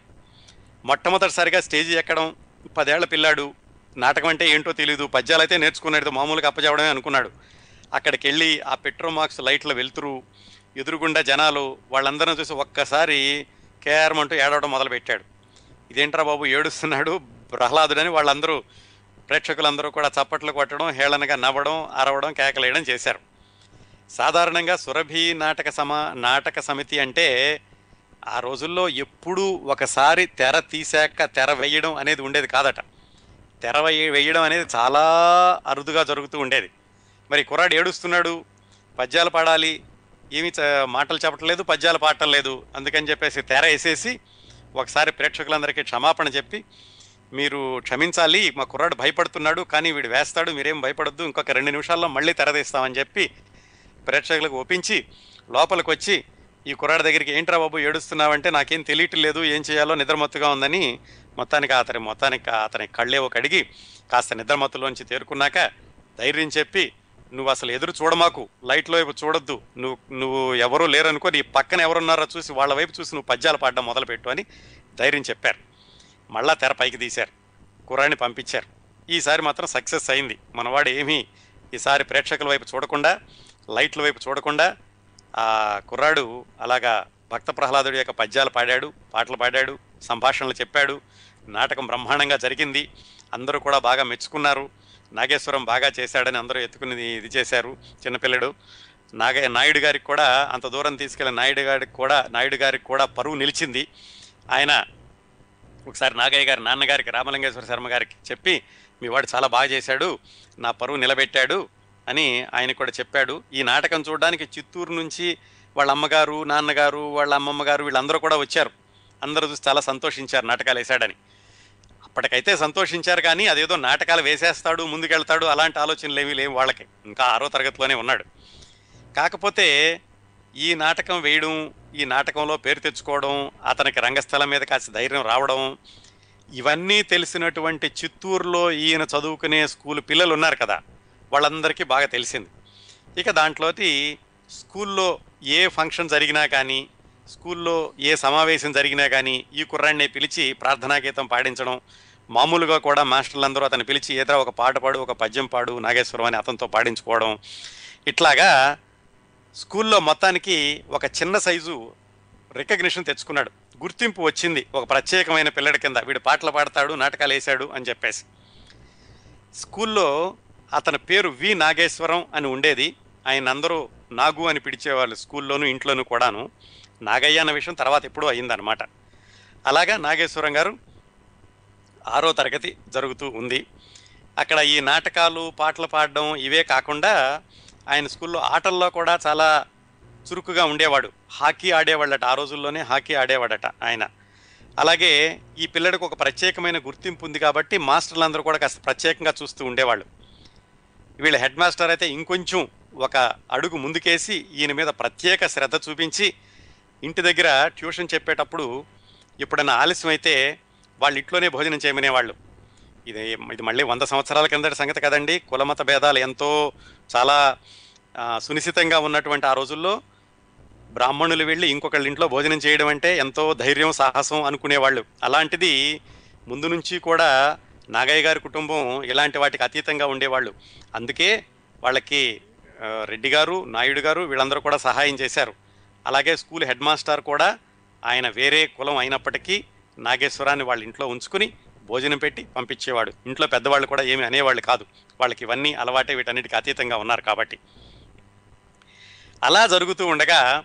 మొట్టమొదటిసారిగా స్టేజి ఎక్కడం పదేళ్ళ పిల్లాడు నాటకం అంటే ఏంటో తెలియదు పద్యాలు అయితే నేర్చుకున్నాడు. మామూలుగా అప్పచెవడమే అనుకున్నాడు. అక్కడికి వెళ్ళి ఆ పెట్రోమాక్స్ లైట్ల వెళ్తురు. ఎదురుగుండా జనాలు వాళ్ళందరిని చూసి ఒక్కసారి కేఆర్మంటూ ఏడవడం మొదలుపెట్టాడు. ఇదేంట్రా బాబు ఏడుస్తున్నాడు? ప్రహ్లాదుడని వాళ్ళందరూ ప్రేక్షకులందరూ కూడా చప్పట్లు కొట్టడం హేళనగా నవ్వడం అరవడం కేకలేయడం చేశారు. సాధారణంగా సురభి నాటక సమా నాటక సమితి అంటే ఆ రోజుల్లో ఎప్పుడూ ఒకసారి తెర తీశాక తెర వేయడం అనేది ఉండేది కాదట. తెర వేయడం అనేది చాలా అరుదుగా జరుగుతూ ఉండేది. మరి కుర్రాడు ఏడుస్తున్నాడు పద్యాలు పాడాలి ఏమీ చ- మాటలు చెప్పట్లేదు పద్యాలు పాడటం లేదు అందుకని చెప్పేసి తెర వేసేసి ఒకసారి ప్రేక్షకులందరికీ క్షమాపణ చెప్పి మీరు క్షమించాలి మా కుర్రాడు భయపడుతున్నాడు కానీ వీడు వేస్తాడు మీరేం భయపడొద్దు ఇంకొక రెండు నిమిషాల్లో మళ్ళీ తెరదీస్తామని చెప్పి ప్రేక్షకులకు ఒప్పించి లోపలికి వచ్చి ఈ కుర్రాడి దగ్గరికి ఏంట్రా బాబు ఏడుస్తున్నావంటే నాకేం తెలియట్లేదు ఏం చేయాలో నిద్రమత్తుగా ఉందని మొత్తానికి అతని మొత్తానికి అతని కళ్ళేవో కడిగి కాస్త నిద్రమత్తులోంచి తేరుకున్నాక ధైర్యం చెప్పి నువ్వు అసలు ఎదురు చూడమాకు లైట్లో వైపు చూడొద్దు. నువ్వు నువ్వు ఎవరూ లేరనుకో నీ పక్కన ఎవరున్నారో చూసి వాళ్ళ వైపు చూసి నువ్వు పద్యాలు పాడడం మొదలుపెట్టు అని ధైర్యం చెప్పారు. మళ్ళా తెర పైకి తీశారు. కుర్రాడిని పంపించారు. ఈసారి మాత్రం సక్సెస్ అయింది. మనవాడు ఏమీ ఈసారి ప్రేక్షకుల వైపు చూడకుండా లైట్ల వైపు చూడకుండా ఆ కుర్రాడు అలాగా భక్త ప్రహ్లాదుడి యొక్క పద్యాలు పాడాడు పాటలు పాడాడు సంభాషణలు చెప్పాడు. నాటకం బ్రహ్మాండంగా జరిగింది. అందరూ కూడా బాగా మెచ్చుకున్నారు. నాగేశ్వరం బాగా చేశాడని అందరూ ఎత్తుకుని ఇది చేశారు. చిన్నపిల్లడు. నాగ నాయుడు గారికి కూడా అంత దూరం తీసుకెళ్ళిన నాయుడు గారికి కూడా నాయుడు గారికి కూడా పరువు నిలిచింది. ఆయన ఒకసారి నాగయ్య గారి నాన్నగారికి రామలింగేశ్వర శర్మ గారికి చెప్పి మీ వాడు చాలా బాగా చేశాడు. నా పరువు నిలబెట్టాడు అని ఆయన కూడా చెప్పాడు. ఈ నాటకం చూడడానికి చిత్తూరు నుంచి వాళ్ళ అమ్మగారు నాన్నగారు వాళ్ళ అమ్మమ్మ గారు వీళ్ళందరూ కూడా వచ్చారు. అందరూ చూసి చాలా సంతోషించారు నాటకాలు వేశాడని. అప్పటికైతే సంతోషించారు కానీ అదేదో నాటకాలు వేసేస్తాడు ముందుకెళ్తాడు అలాంటి ఆలోచనలు ఏమీ లేవు వాళ్ళకి. ఇంకా ఆరో తరగతిలోనే ఉన్నాడు. కాకపోతే ఈ నాటకం వేయడం ఈ నాటకంలో పేరు తెచ్చుకోవడం అతనికి రంగస్థలం మీద కాస్త ధైర్యం రావడం ఇవన్నీ తెలిసినటువంటి చిత్తూరులో ఈయన చదువుకునే స్కూల్ పిల్లలు ఉన్నారు కదా వాళ్ళందరికీ బాగా తెలిసింది. ఇక దాంట్లోకి స్కూల్లో ఏ ఫంక్షన్ జరిగినా కానీ స్కూల్లో ఏ సమావేశం జరిగినా కానీ ఈ కుర్రాడిని పిలిచి ప్రార్థనా గీతం పాడించడం మామూలుగా కూడా మాస్టర్లందరూ అతను పిలిచి ఏదో ఒక పాట పాడు ఒక పద్యం పాడు నాగేశ్వరం అని అతనితో పాడించుకోవడం. ఇట్లాగా స్కూల్లో మొత్తానికి ఒక చిన్న సైజు రికగ్నిషన్ తెచ్చుకున్నాడు. గుర్తింపు వచ్చింది ఒక ప్రత్యేకమైన పిల్లడి కింద. వీడు పాటలు పాడతాడు నాటకాలు వేశాడు అని చెప్పేసి. స్కూల్లో అతని పేరు వి నాగేశ్వరం అని ఉండేది. ఆయన అందరూ నాగు అని పిలిచేవాళ్ళు స్కూల్లోనూ ఇంట్లోనూ కూడాను. నాగయ్య అన్న విషయం తర్వాత ఎప్పుడూ అయిందనమాట అలాగా నాగేశ్వరం గారు ఆరో తరగతి జరుగుతూ ఉంది. అక్కడ ఈ నాటకాలు పాటలు పాడడం ఇవే కాకుండా ఆయన స్కూల్లో ఆటల్లో కూడా చాలా చురుకుగా ఉండేవాడు. హాకీ ఆడేవాళ్ళట ఆ రోజుల్లోనే హాకీ ఆడేవాడట ఆయన. అలాగే ఈ పిల్లడికి ఒక ప్రత్యేకమైన గుర్తింపు ఉంది కాబట్టి మాస్టర్లందరూ కూడా కాస్త ప్రత్యేకంగా చూస్తూ ఉండేవాళ్ళు. వీళ్ళ హెడ్ మాస్టర్ అయితే ఇంకొంచెం ఒక అడుగు ముందుకేసి ఈయన మీద ప్రత్యేక శ్రద్ధ చూపించి ఇంటి దగ్గర ట్యూషన్ చెప్పేటప్పుడు ఎప్పుడైనా ఆలస్యం అయితే వాళ్ళ ఇంట్లోనే భోజనం చేయమనేవాళ్ళు. ఇది ఇది మళ్ళీ వంద సంవత్సరాల కిందటి సంగతి కదండి. కులమత భేదాలు ఎంతో చాలా సునిశ్చితంగా ఉన్నటువంటి ఆ రోజుల్లో బ్రాహ్మణులు వెళ్ళి ఇంకొకళ్ళ ఇంట్లో భోజనం చేయడం అంటే ఎంతో ధైర్యం సాహసం అనుకునేవాళ్ళు. అలాంటిది ముందు నుంచి కూడా నాగయ్య గారి కుటుంబం ఇలాంటి వాటికి అతీతంగా ఉండేవాళ్ళు. అందుకే వాళ్ళకి రెడ్డి గారు నాయుడు గారు వీళ్ళందరూ కూడా సహాయం చేశారు. అలాగే స్కూల్ హెడ్ మాస్టర్ కూడా ఆయన వేరే కులం అయినప్పటికీ నాగేశ్వరాన్ని వాళ్ళ ఇంట్లో ఉంచుకుని భోజనం పెట్టి పంపించేవాడు. ఇంట్లో పెద్దవాళ్ళు కూడా ఏమి అనేవాళ్ళు కాదు. వాళ్ళకి ఇవన్నీ అలవాటే వీటన్నిటికి అతీతంగా ఉన్నారు కాబట్టి. అలా జరుగుతూ ఉండగా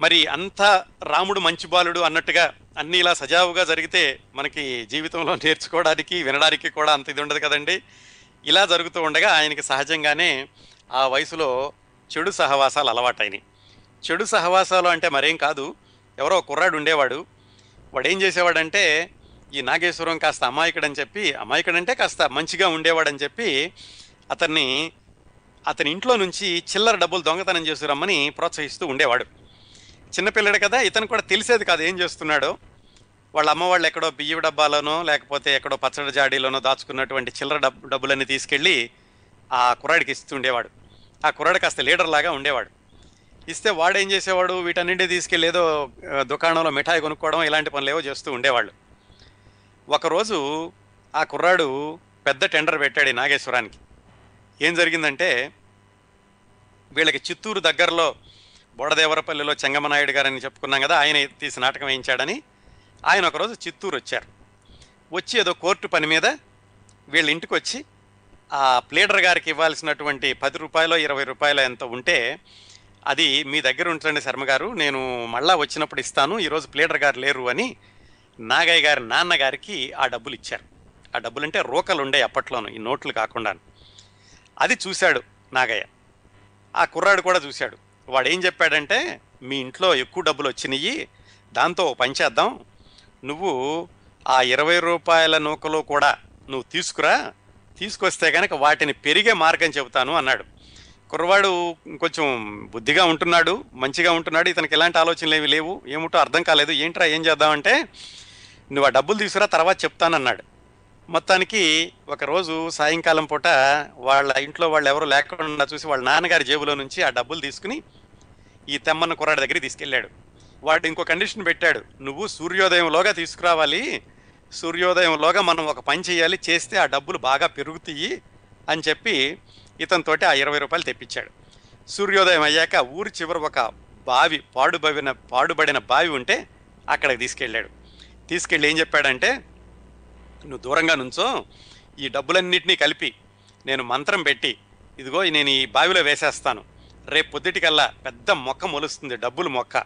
మరి అంత రాముడు మంచి బాలుడు అన్నట్టుగా అన్నీ ఇలా సజావుగా జరిగితే మనకి జీవితంలో నేర్చుకోవడానికి వినడానికి కూడా అంత ఇది ఉండదు కదండి. ఇలా జరుగుతూ ఉండగా ఆయనకి సహజంగానే ఆ వయసులో చెడు సహవాసాలు అలవాటైనాయి. చెడు సహవాసాలు అంటే మరేం కాదు ఎవరో కుర్రాడు ఉండేవాడు. వాడేం చేసేవాడంటే ఈ నాగేశ్వరం కాస్త అమాయకుడని చెప్పి అమాయకుడంటే కాస్త మంచిగా ఉండేవాడని చెప్పి అతన్ని అతని ఇంట్లో నుంచి చిల్లర డబ్బులు దొంగతనం చేసి రమ్మని ప్రోత్సహిస్తూ ఉండేవాడు. చిన్నపిల్లడు కదా ఇతను కూడా తెలిసేది కాదు ఏం చేస్తున్నాడో. వాళ్ళ అమ్మ వాళ్ళు ఎక్కడో బియ్యం డబ్బాలోనో లేకపోతే ఎక్కడో పచ్చడి జాడీలోనో దాచుకున్నటువంటి చిల్లర డబ్బు డబ్బులన్నీ తీసుకెళ్ళి ఆ కుర్రాడికి ఇస్తుండేవాడు ఆ కుర్రాడు కాస్త లీడర్ లాగా ఉండేవాడు. ఇస్తే వాడేం చేసేవాడు? వీటన్నింటి తీసుకెళ్ళి ఏదో దుకాణంలో మిఠాయి కొనుక్కోవడం ఇలాంటి పనులు ఏవో చేస్తూ ఉండేవాళ్ళు. ఒకరోజు ఆ కుర్రాడు పెద్ద టెండర్ పెట్టాడు నాగేశ్వరానికి. ఏం జరిగిందంటే వీళ్ళకి చిత్తూరు దగ్గరలో బోడదేవరపల్లిలో చెంగమనాయుడు గారని చెప్పుకున్నాం కదా ఆయన తీసి నాటకం వేయించాడని ఆయన ఒకరోజు చిత్తూరు వచ్చారు వచ్చి ఏదో కోర్టు పని మీద వీళ్ళ ఇంటికి వచ్చి ఆ ప్లేడర్ గారికి ఇవ్వాల్సినటువంటి పది రూపాయలు ఇరవై రూపాయలు ఎంత ఉంటే అది మీ దగ్గర ఉంచండి శర్మ గారు. నేను మళ్ళా వచ్చినప్పుడు ఇస్తాను. ఈరోజు ప్లేడర్ గారు లేరు అని నాగయ్య గారి నాన్నగారికి ఆ డబ్బులు ఇచ్చారు. ఆ డబ్బులు అంటే రోకలు ఉండే అప్పట్లోను ఈ నోట్లు కాకుండా అది చూశాడు నాగయ్య. ఆ కుర్రాడు కూడా చూశాడు. వాడు ఏం చెప్పాడంటే మీ ఇంట్లో ఎక్కువ డబ్బులు వచ్చినాయి దాంతో పనిచేద్దాం నువ్వు ఆ ఇరవై రూపాయల నూకలో కూడా నువ్వు తీసుకురా తీసుకొస్తే కనుక వాటిని పెరిగే మార్గం చెబుతాను అన్నాడు. కుర్రవాడు కొంచెం బుద్ధిగా ఉంటున్నాడు మంచిగా ఉంటున్నాడు ఇతనికి ఎలాంటి ఆలోచనలు ఏమి లేవు ఏమిటో అర్థం కాలేదు ఏంట్రా ఏం చేద్దామంటే నువ్వు ఆ డబ్బులు తీసుకురా తర్వాత చెప్తానన్నాడు మొత్తానికి ఒకరోజు సాయంకాలం పూట వాళ్ళ ఇంట్లో వాళ్ళు ఎవరు లేకుండా చూసి వాళ్ళ నాన్నగారి జేబులో నుంచి ఆ డబ్బులు తీసుకుని ఈ తెమ్మన్న కుర్రాడి దగ్గరికి తీసుకెళ్ళాడు. వాడు ఇంకో కండిషన్ పెట్టాడు. నువ్వు సూర్యోదయంలోగా తీసుకురావాలి సూర్యోదయంలోగా మనం ఒక పని చేయాలి చేస్తే ఆ డబ్బులు బాగా పెరుగుతాయి అని చెప్పి ఇతనితోటి ఆ ఇరవై రూపాయలు తెప్పించాడు. సూర్యోదయం అయ్యాక ఊరి చివర ఒక బావి పాడుబడిన పాడుబడిన బావి ఉంటే అక్కడికి తీసుకెళ్ళాడు. తీసుకెళ్ళి ఏం చెప్పాడంటే నువ్వు దూరంగా నుంచో ఈ డబ్బులన్నింటినీ కలిపి నేను మంత్రం పెట్టి ఇదిగో నేను ఈ బావిలో వేసేస్తాను. రేపు పొద్దుటికల్లా పెద్ద మొక్క మొలుస్తుంది డబ్బులు మొక్క.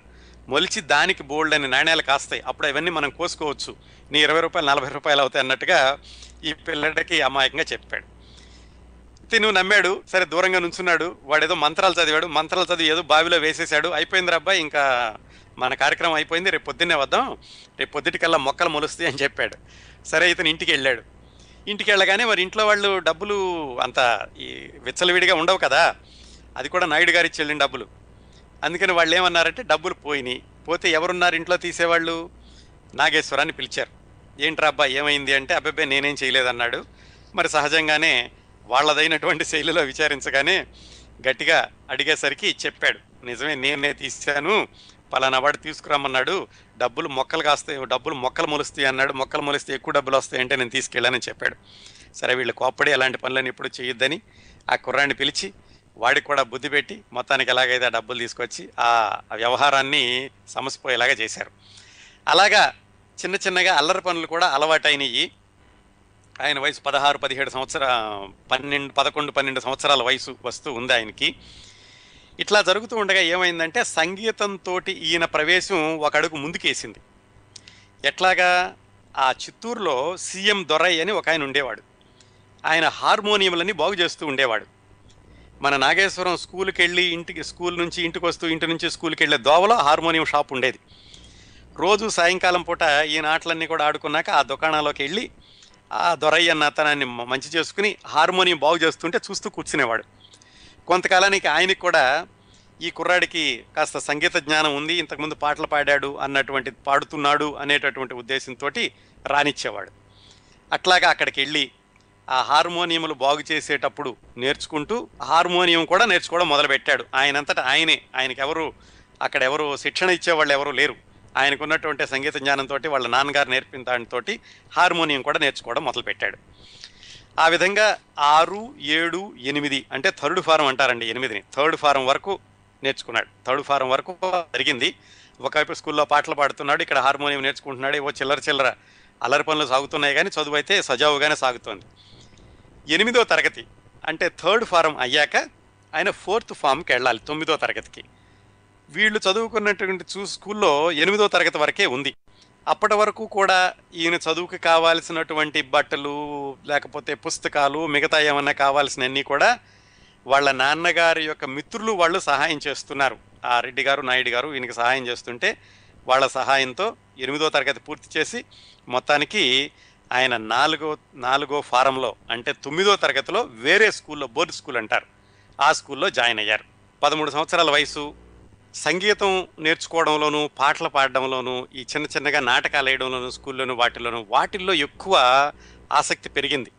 మొలిచి దానికి బోల్డ్ అని నాణ్యాలు కాస్తాయి. అప్పుడు అవన్నీ మనం కోసుకోవచ్చు. నీ ఇరవై రూపాయలు నలభై రూపాయలు అవుతాయి అన్నట్టుగా ఈ పిల్లడికి అమాయకంగా చెప్పాడు. తిను నమ్మాడు. సరే దూరంగా నుంచున్నాడు. వాడేదో మంత్రాలు చదివాడు. మంత్రాలు చదివి ఏదో బావిలో వేసేశాడు అయిపోయింది అబ్బాయి ఇంకా మన కార్యక్రమం అయిపోయింది. రేపు పొద్దున్నే వద్దాం. రేపు పొద్దుటికల్లా మొక్కలు మొలుస్తాయి అని చెప్పాడు. సరే ఇతను ఇంటికి వెళ్ళాడు. ఇంటికి వెళ్ళగానే మరి ఇంట్లో వాళ్ళు డబ్బులు అంత ఈ విచ్చలవిడిగా ఉండవు కదా. అది కూడా నాయుడు గారు ఇచ్చి వెళ్ళిన డబ్బులు. అందుకని వాళ్ళు ఏమన్నారంటే డబ్బులు పోయినాయి. పోతే ఎవరున్నారు ఇంట్లో తీసేవాళ్ళు? నాగేశ్వరాన్ని పిలిచారు. ఏంట్రా అబ్బా ఏమైంది? అంటే అబ్బాయి నేనేం చేయలేదన్నాడు. మరి సహజంగానే వాళ్ళదైనటువంటి శైలిలో విచారించగానే గట్టిగా అడిగేసరికి చెప్పాడు. నిజమే నేనే తీశాను. పలానా వాడు తీసుకురమ్మన్నాడు. డబ్బులు మొక్కలు కాస్తాయి డబ్బులు మొక్కలు మొలుస్తాయి అన్నాడు. మొక్కలు మొలిస్తే ఎక్కువ డబ్బులు వస్తాయంటే నేను తీసుకెళ్ళానని చెప్పాడు. సరే వీళ్ళు కోప్పడి అలాంటి పనులను ఎప్పుడు చేయొద్దని ఆ కుర్రాన్ని పిలిచి వాడికి కూడా బుద్ధి పెట్టి మొత్తానికి ఎలాగైతే ఆ డబ్బులు తీసుకొచ్చి ఆ వ్యవహారాన్ని సమసిపోయేలాగా చేశారు. అలాగా చిన్న చిన్నగా అల్లరి పనులు కూడా అలవాటైనవి ఆయన వయసు పదహారు పదిహేడు సంవత్సర పన్నెండు పదకొండు పన్నెండు సంవత్సరాల వయసు వస్తూ ఉంది ఆయనకి. ఇట్లా జరుగుతూ ఉండగా ఏమైందంటే సంగీతంతో ఈయన ప్రవేశం ఒక అడుగు ముందుకేసింది. ఎట్లాగా ఆ చిత్తూరులో సీఎం దొరయ్య అని ఒక ఆయన ఉండేవాడు. ఆయన హార్మోనియంలని బాగు చేస్తూ ఉండేవాడు. మన నాగేశ్వరం స్కూల్కి వెళ్ళి ఇంటికి స్కూల్ నుంచి ఇంటికి వస్తూ ఇంటి నుంచి స్కూల్కి వెళ్ళే దోవలో హార్మోనియం షాప్ ఉండేది. రోజు సాయంకాలం పూట ఈ ఆటలన్నీ కూడా ఆడుకున్నాక ఆ దుకాణంలోకి వెళ్ళి ఆ దొరయ్య అన్న అతనాన్ని మంచి చేసుకుని హార్మోనియం బాగు చేస్తుంటే చూస్తూ కూర్చునేవాడు. కొంతకాలానికి ఆయనకి కూడా ఈ కుర్రాడికి కాస్త సంగీత జ్ఞానం ఉంది ఇంతకుముందు పాటలు పాడాడు అన్నటువంటి పాడుతున్నాడు అనేటటువంటి ఉద్దేశంతో రానిచ్చేవాడు. అట్లాగా అక్కడికి వెళ్ళి ఆ హార్మోనియములు బాగు చేసేటప్పుడు నేర్చుకుంటూ హార్మోనియం కూడా నేర్చుకోవడం మొదలుపెట్టాడు. ఆయనంతటా ఆయనే. ఆయనకెవరు? అక్కడ ఎవరు శిక్షణ ఇచ్చేవాళ్ళు ఎవరు లేరు. ఆయనకున్నటువంటి సంగీత జ్ఞానంతో వాళ్ళ నాన్నగారు నేర్పిన దానితో హార్మోనియం కూడా నేర్చుకోవడం మొదలుపెట్టాడు. ఆ విధంగా ఆరు ఏడు ఎనిమిది అంటే థర్డ్ ఫారం అంటారండి ఎనిమిదిని. థర్డ్ ఫారం వరకు నేర్చుకున్నాడు. థర్డ్ ఫారం వరకు జరిగింది. ఒకవైపు స్కూల్లో పాటలు పాడుతున్నాడు. ఇక్కడ హార్మోనియం నేర్చుకుంటున్నాడు. ఏవో చిల్లర చిల్లర అల్లరి పనులు సాగుతున్నాయి కానీ చదువు అయితే సజావుగానే సాగుతోంది. ఎనిమిదో తరగతి అంటే థర్డ్ ఫారం అయ్యాక ఆయన ఫోర్త్ ఫామ్కి వెళ్ళాలి తొమ్మిదో తరగతికి. వీళ్ళు చదువుకున్నటువంటి చూ స్కూల్లో ఎనిమిదో తరగతి వరకే ఉంది. అప్పటి వరకు కూడా ఈయన చదువుకి కావాల్సినటువంటి బట్టలు లేకపోతే పుస్తకాలు మిగతా ఏమన్నా కావాల్సినవన్నీ కూడా వాళ్ళ నాన్నగారి యొక్క మిత్రులు వాళ్ళు సహాయం చేస్తున్నారు. ఆ రెడ్డి గారు నాయుడు గారు ఈయనకి సహాయం చేస్తుంటే వాళ్ళ సహాయంతో ఎనిమిదో తరగతి పూర్తి చేసి మొత్తానికి ఆయన నాలుగో నాలుగో ఫారంలో అంటే తొమ్మిదో తరగతిలో వేరే స్కూల్లో బోర్డు స్కూల్ అంటారు. ఆ స్కూల్లో జాయిన్ అయ్యారు. పదమూడు సంవత్సరాల వయసు. సంగీతం నేర్చుకోవడంలోనూ పాటలు పాడడంలోనూ ఈ చిన్న చిన్నగా నాటకాలు వేయడంలోనూ స్కూల్లోనూ వాటిల్లోనూ వాటిల్లో ఎక్కువ ఆసక్తి పెరిగింది.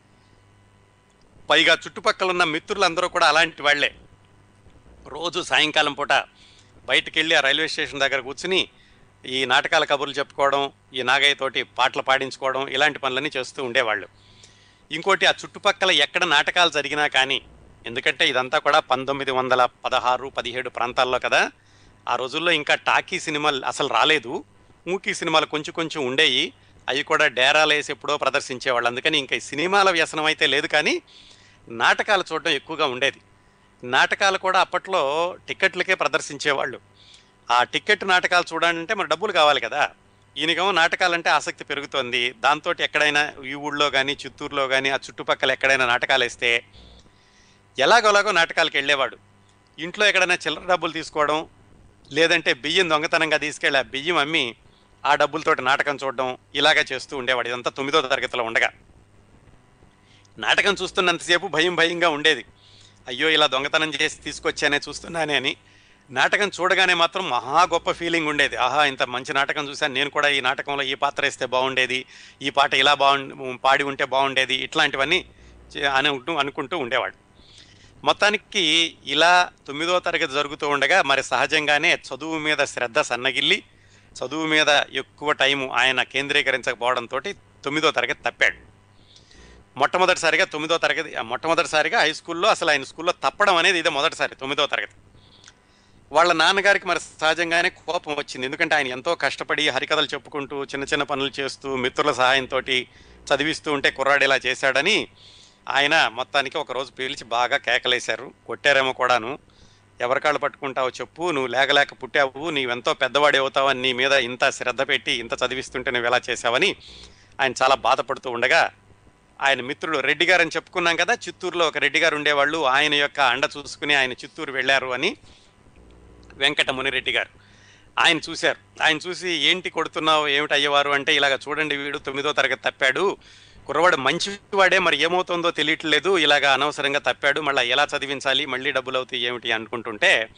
పైగా చుట్టుపక్కల ఉన్న మిత్రులందరూ కూడా అలాంటి వాళ్ళే. రోజు సాయంకాలం పూట బయటికి వెళ్ళి ఆ రైల్వే స్టేషన్ దగ్గర కూర్చుని ఈ నాటకాల కబుర్లు చెప్పుకోవడం ఈ నాగయ్య తోటి పాటలు పాడించుకోవడం ఇలాంటి పనులన్నీ చేస్తూ ఉండేవాళ్ళు. ఇంకోటి ఆ చుట్టుపక్కల ఎక్కడ నాటకాలు జరిగినా కానీ ఎందుకంటే ఇదంతా కూడా పంతొమ్మిది వందల పదహారు పదిహేడు ప్రాంతాల్లో కదా ఆ రోజుల్లో ఇంకా టాకీ సినిమాలు అసలు రాలేదు. మూకీ సినిమాలు కొంచెం కొంచెం ఉండేవి అవి కూడా డేరాలు వేసి ఎప్పుడో ప్రదర్శించేవాళ్ళు. అందుకని ఇంకా ఈ సినిమాల వ్యసనం అయితే లేదు కానీ నాటకాలు చూడడం ఎక్కువగా ఉండేది. నాటకాలు కూడా అప్పట్లో టికెట్లకే ప్రదర్శించేవాళ్ళు. ఆ టికెట్ నాటకాలు చూడాలంటే మరి డబ్బులు కావాలి కదా. ఈయనకేమో నాటకాలంటే ఆసక్తి పెరుగుతోంది. దాంతో ఎక్కడైనా ఈ ఊళ్ళో కానీ చిత్తూరులో కానీ ఆ చుట్టుపక్కల ఎక్కడైనా నాటకాలు వేస్తే ఎలాగోలాగో నాటకాలకు వెళ్ళేవాడు. ఇంట్లో ఎక్కడైనా చిల్లర డబ్బులు తీసుకోవడం లేదంటే బియ్యం దొంగతనంగా తీసుకెళ్ళి ఆ బియ్యం అమ్మి ఆ డబ్బులతోటి నాటకం చూడడం ఇలాగా చేస్తూ ఉండేవాడు. ఇదంతా తొమ్మిదో తరగతిలో ఉండగా. నాటకం చూస్తున్నంతసేపు భయం భయంగా ఉండేది. అయ్యో ఇలా దొంగతనం చేసి తీసుకొచ్చానే చూస్తున్నానే అని నాటకం చూడగానే మాత్రం మహా గొప్ప ఫీలింగ్ ఉండేది. ఆహా ఇంత మంచి నాటకం చూశాను. నేను కూడా ఈ నాటకంలో ఈ పాత్ర వేస్తే బాగుండేది. ఈ పాట ఇలా బాగు పాడి ఉంటే బాగుండేది. ఇట్లాంటివన్నీ అని అనుకుంటూ ఉండేవాడు. మొత్తానికి ఇలా తొమ్మిదో తరగతి జరుగుతూ ఉండగా మరి సహజంగానే చదువు మీద శ్రద్ధ సన్నగిల్లి చదువు మీద ఎక్కువ టైము ఆయన కేంద్రీకరించకపోవడంతో తొమ్మిదో తరగతి తప్పాడు. మొట్టమొదటిసారిగా తొమ్మిదో తరగతి మొట్టమొదటిసారిగా హై స్కూల్లో అసలు ఆయన స్కూల్లో తప్పడం అనేది ఇదే మొదటిసారి తొమ్మిదో తరగతి. వాళ్ళ నాన్నగారికి మరి సహజంగానే కోపం వచ్చింది. ఎందుకంటే ఆయన ఎంతో కష్టపడి హరికథలు చెప్పుకుంటూ చిన్న చిన్న పనులు చేస్తూ మిత్రుల సహాయంతో చదివిస్తూ ఉంటే కుర్రాడు ఇలా చేశాడని ఆయన మొత్తానికి ఒకరోజు పీల్చి పిలిచి బాగా కేకలేశారు. కొట్టారేమో కూడాను. ఎవరి కాళ్ళు పట్టుకుంటావో చెప్పు. నువ్వు లేకలేక పుట్టావు. నీవెంతో పెద్దవాడి అవుతావని నీ మీద ఇంత శ్రద్ధ పెట్టి ఇంత చదివిస్తుంటే నువ్వు ఎలా చేశావని ఆయన చాలా బాధపడుతూ ఉండగా ఆయన మిత్రుడు రెడ్డి గారు అని చెప్పుకున్నాం కదా చిత్తూరులో ఒక రెడ్డి గారు ఉండేవాళ్ళు. ఆయన యొక్క అండ చూసుకుని ఆయన చిత్తూరు వెళ్ళారు అని వెంకట మునిరెడ్డి గారు. ఆయన చూశారు. ఆయన చూసి ఏంటి కొడుతున్నావు? ఏమిటి అయ్యేవారు? అంటే ఇలాగ చూడండి వీడు తొమ్మిదో తరగతి తప్పాడు. కుర్రవాడు మంచివాడే మరి ఏమవుతుందో తెలియట్లేదు. ఇలాగ అనవసరంగా తప్పాడు. మళ్ళీ ఎలా చదివించాలి? మళ్ళీ డబ్బులు అవుతాయి ఏమిటి అనుకుంటుంటే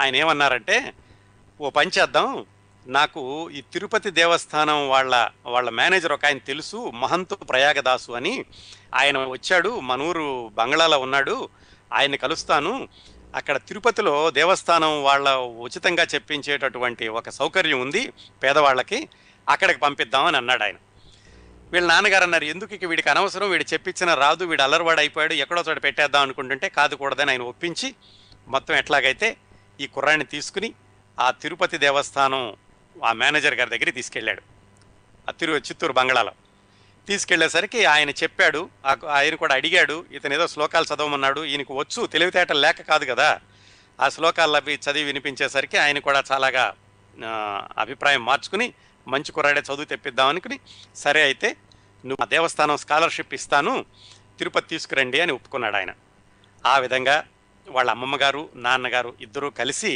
ఆయన ఏమన్నారంటే ఓ పని చేద్దాం. నాకు ఈ తిరుపతి దేవస్థానం వాళ్ళ వాళ్ళ మేనేజర్ ఒక ఆయన తెలుసు మహంతు ప్రయాగదాసు అని. ఆయన వచ్చాడు. మనూరు బంగ్లాలో ఉన్నాడు. ఆయన్ని కలుస్తాను. అక్కడ తిరుపతిలో దేవస్థానం వాళ్ళ ఉచితంగా చెప్పించేటటువంటి ఒక సౌకర్యం ఉంది పేదవాళ్ళకి అక్కడికి పంపిద్దామని అన్నాడు ఆయన. వీళ్ళ నాన్నగారు అన్నారు ఎందుకు ఇక వీడికి అనవసరం? వీడు చెప్పించిన రాదు వీడు అల్లరివాడు అయిపోయాడు ఎక్కడో చోట పెట్టేద్దాం అనుకుంటుంటే కాదు కూడదని ఆయన ఒప్పించి మొత్తం ఎట్లాగైతే ఈ కుర్రాన్ని తీసుకుని ఆ తిరుపతి దేవస్థానం ఆ మేనేజర్ గారి దగ్గరికి తీసుకెళ్ళాడు. ఆ తిరు చిత్తూరు బంగ్లాలో. తీసుకెళ్ళేసరికి ఆయన చెప్పాడు ఆ- ఆయన కూడా అడిగాడు ఇతను ఏదో శ్లోకాలు చదవమన్నాడు ఈయనకు వచ్చు తెలివితేటలు లేక కాదు కదా. ఆ శ్లోకాలు అవి చదివి వినిపించేసరికి ఆయన కూడా చాలాగా అభిప్రాయం మార్చుకుని మంచి కుర్రాడే చదువు తెప్పిద్దాం అనుకుని సరే అయితే నువ్వు ఆ దేవస్థానం స్కాలర్షిప్ ఇస్తాను తిరుపతి తీసుకురండి అని ఒప్పుకున్నాడు ఆయన. ఆ విధంగా వాళ్ళ అమ్మమ్మ గారు నాన్నగారు ఇద్దరూ కలిసి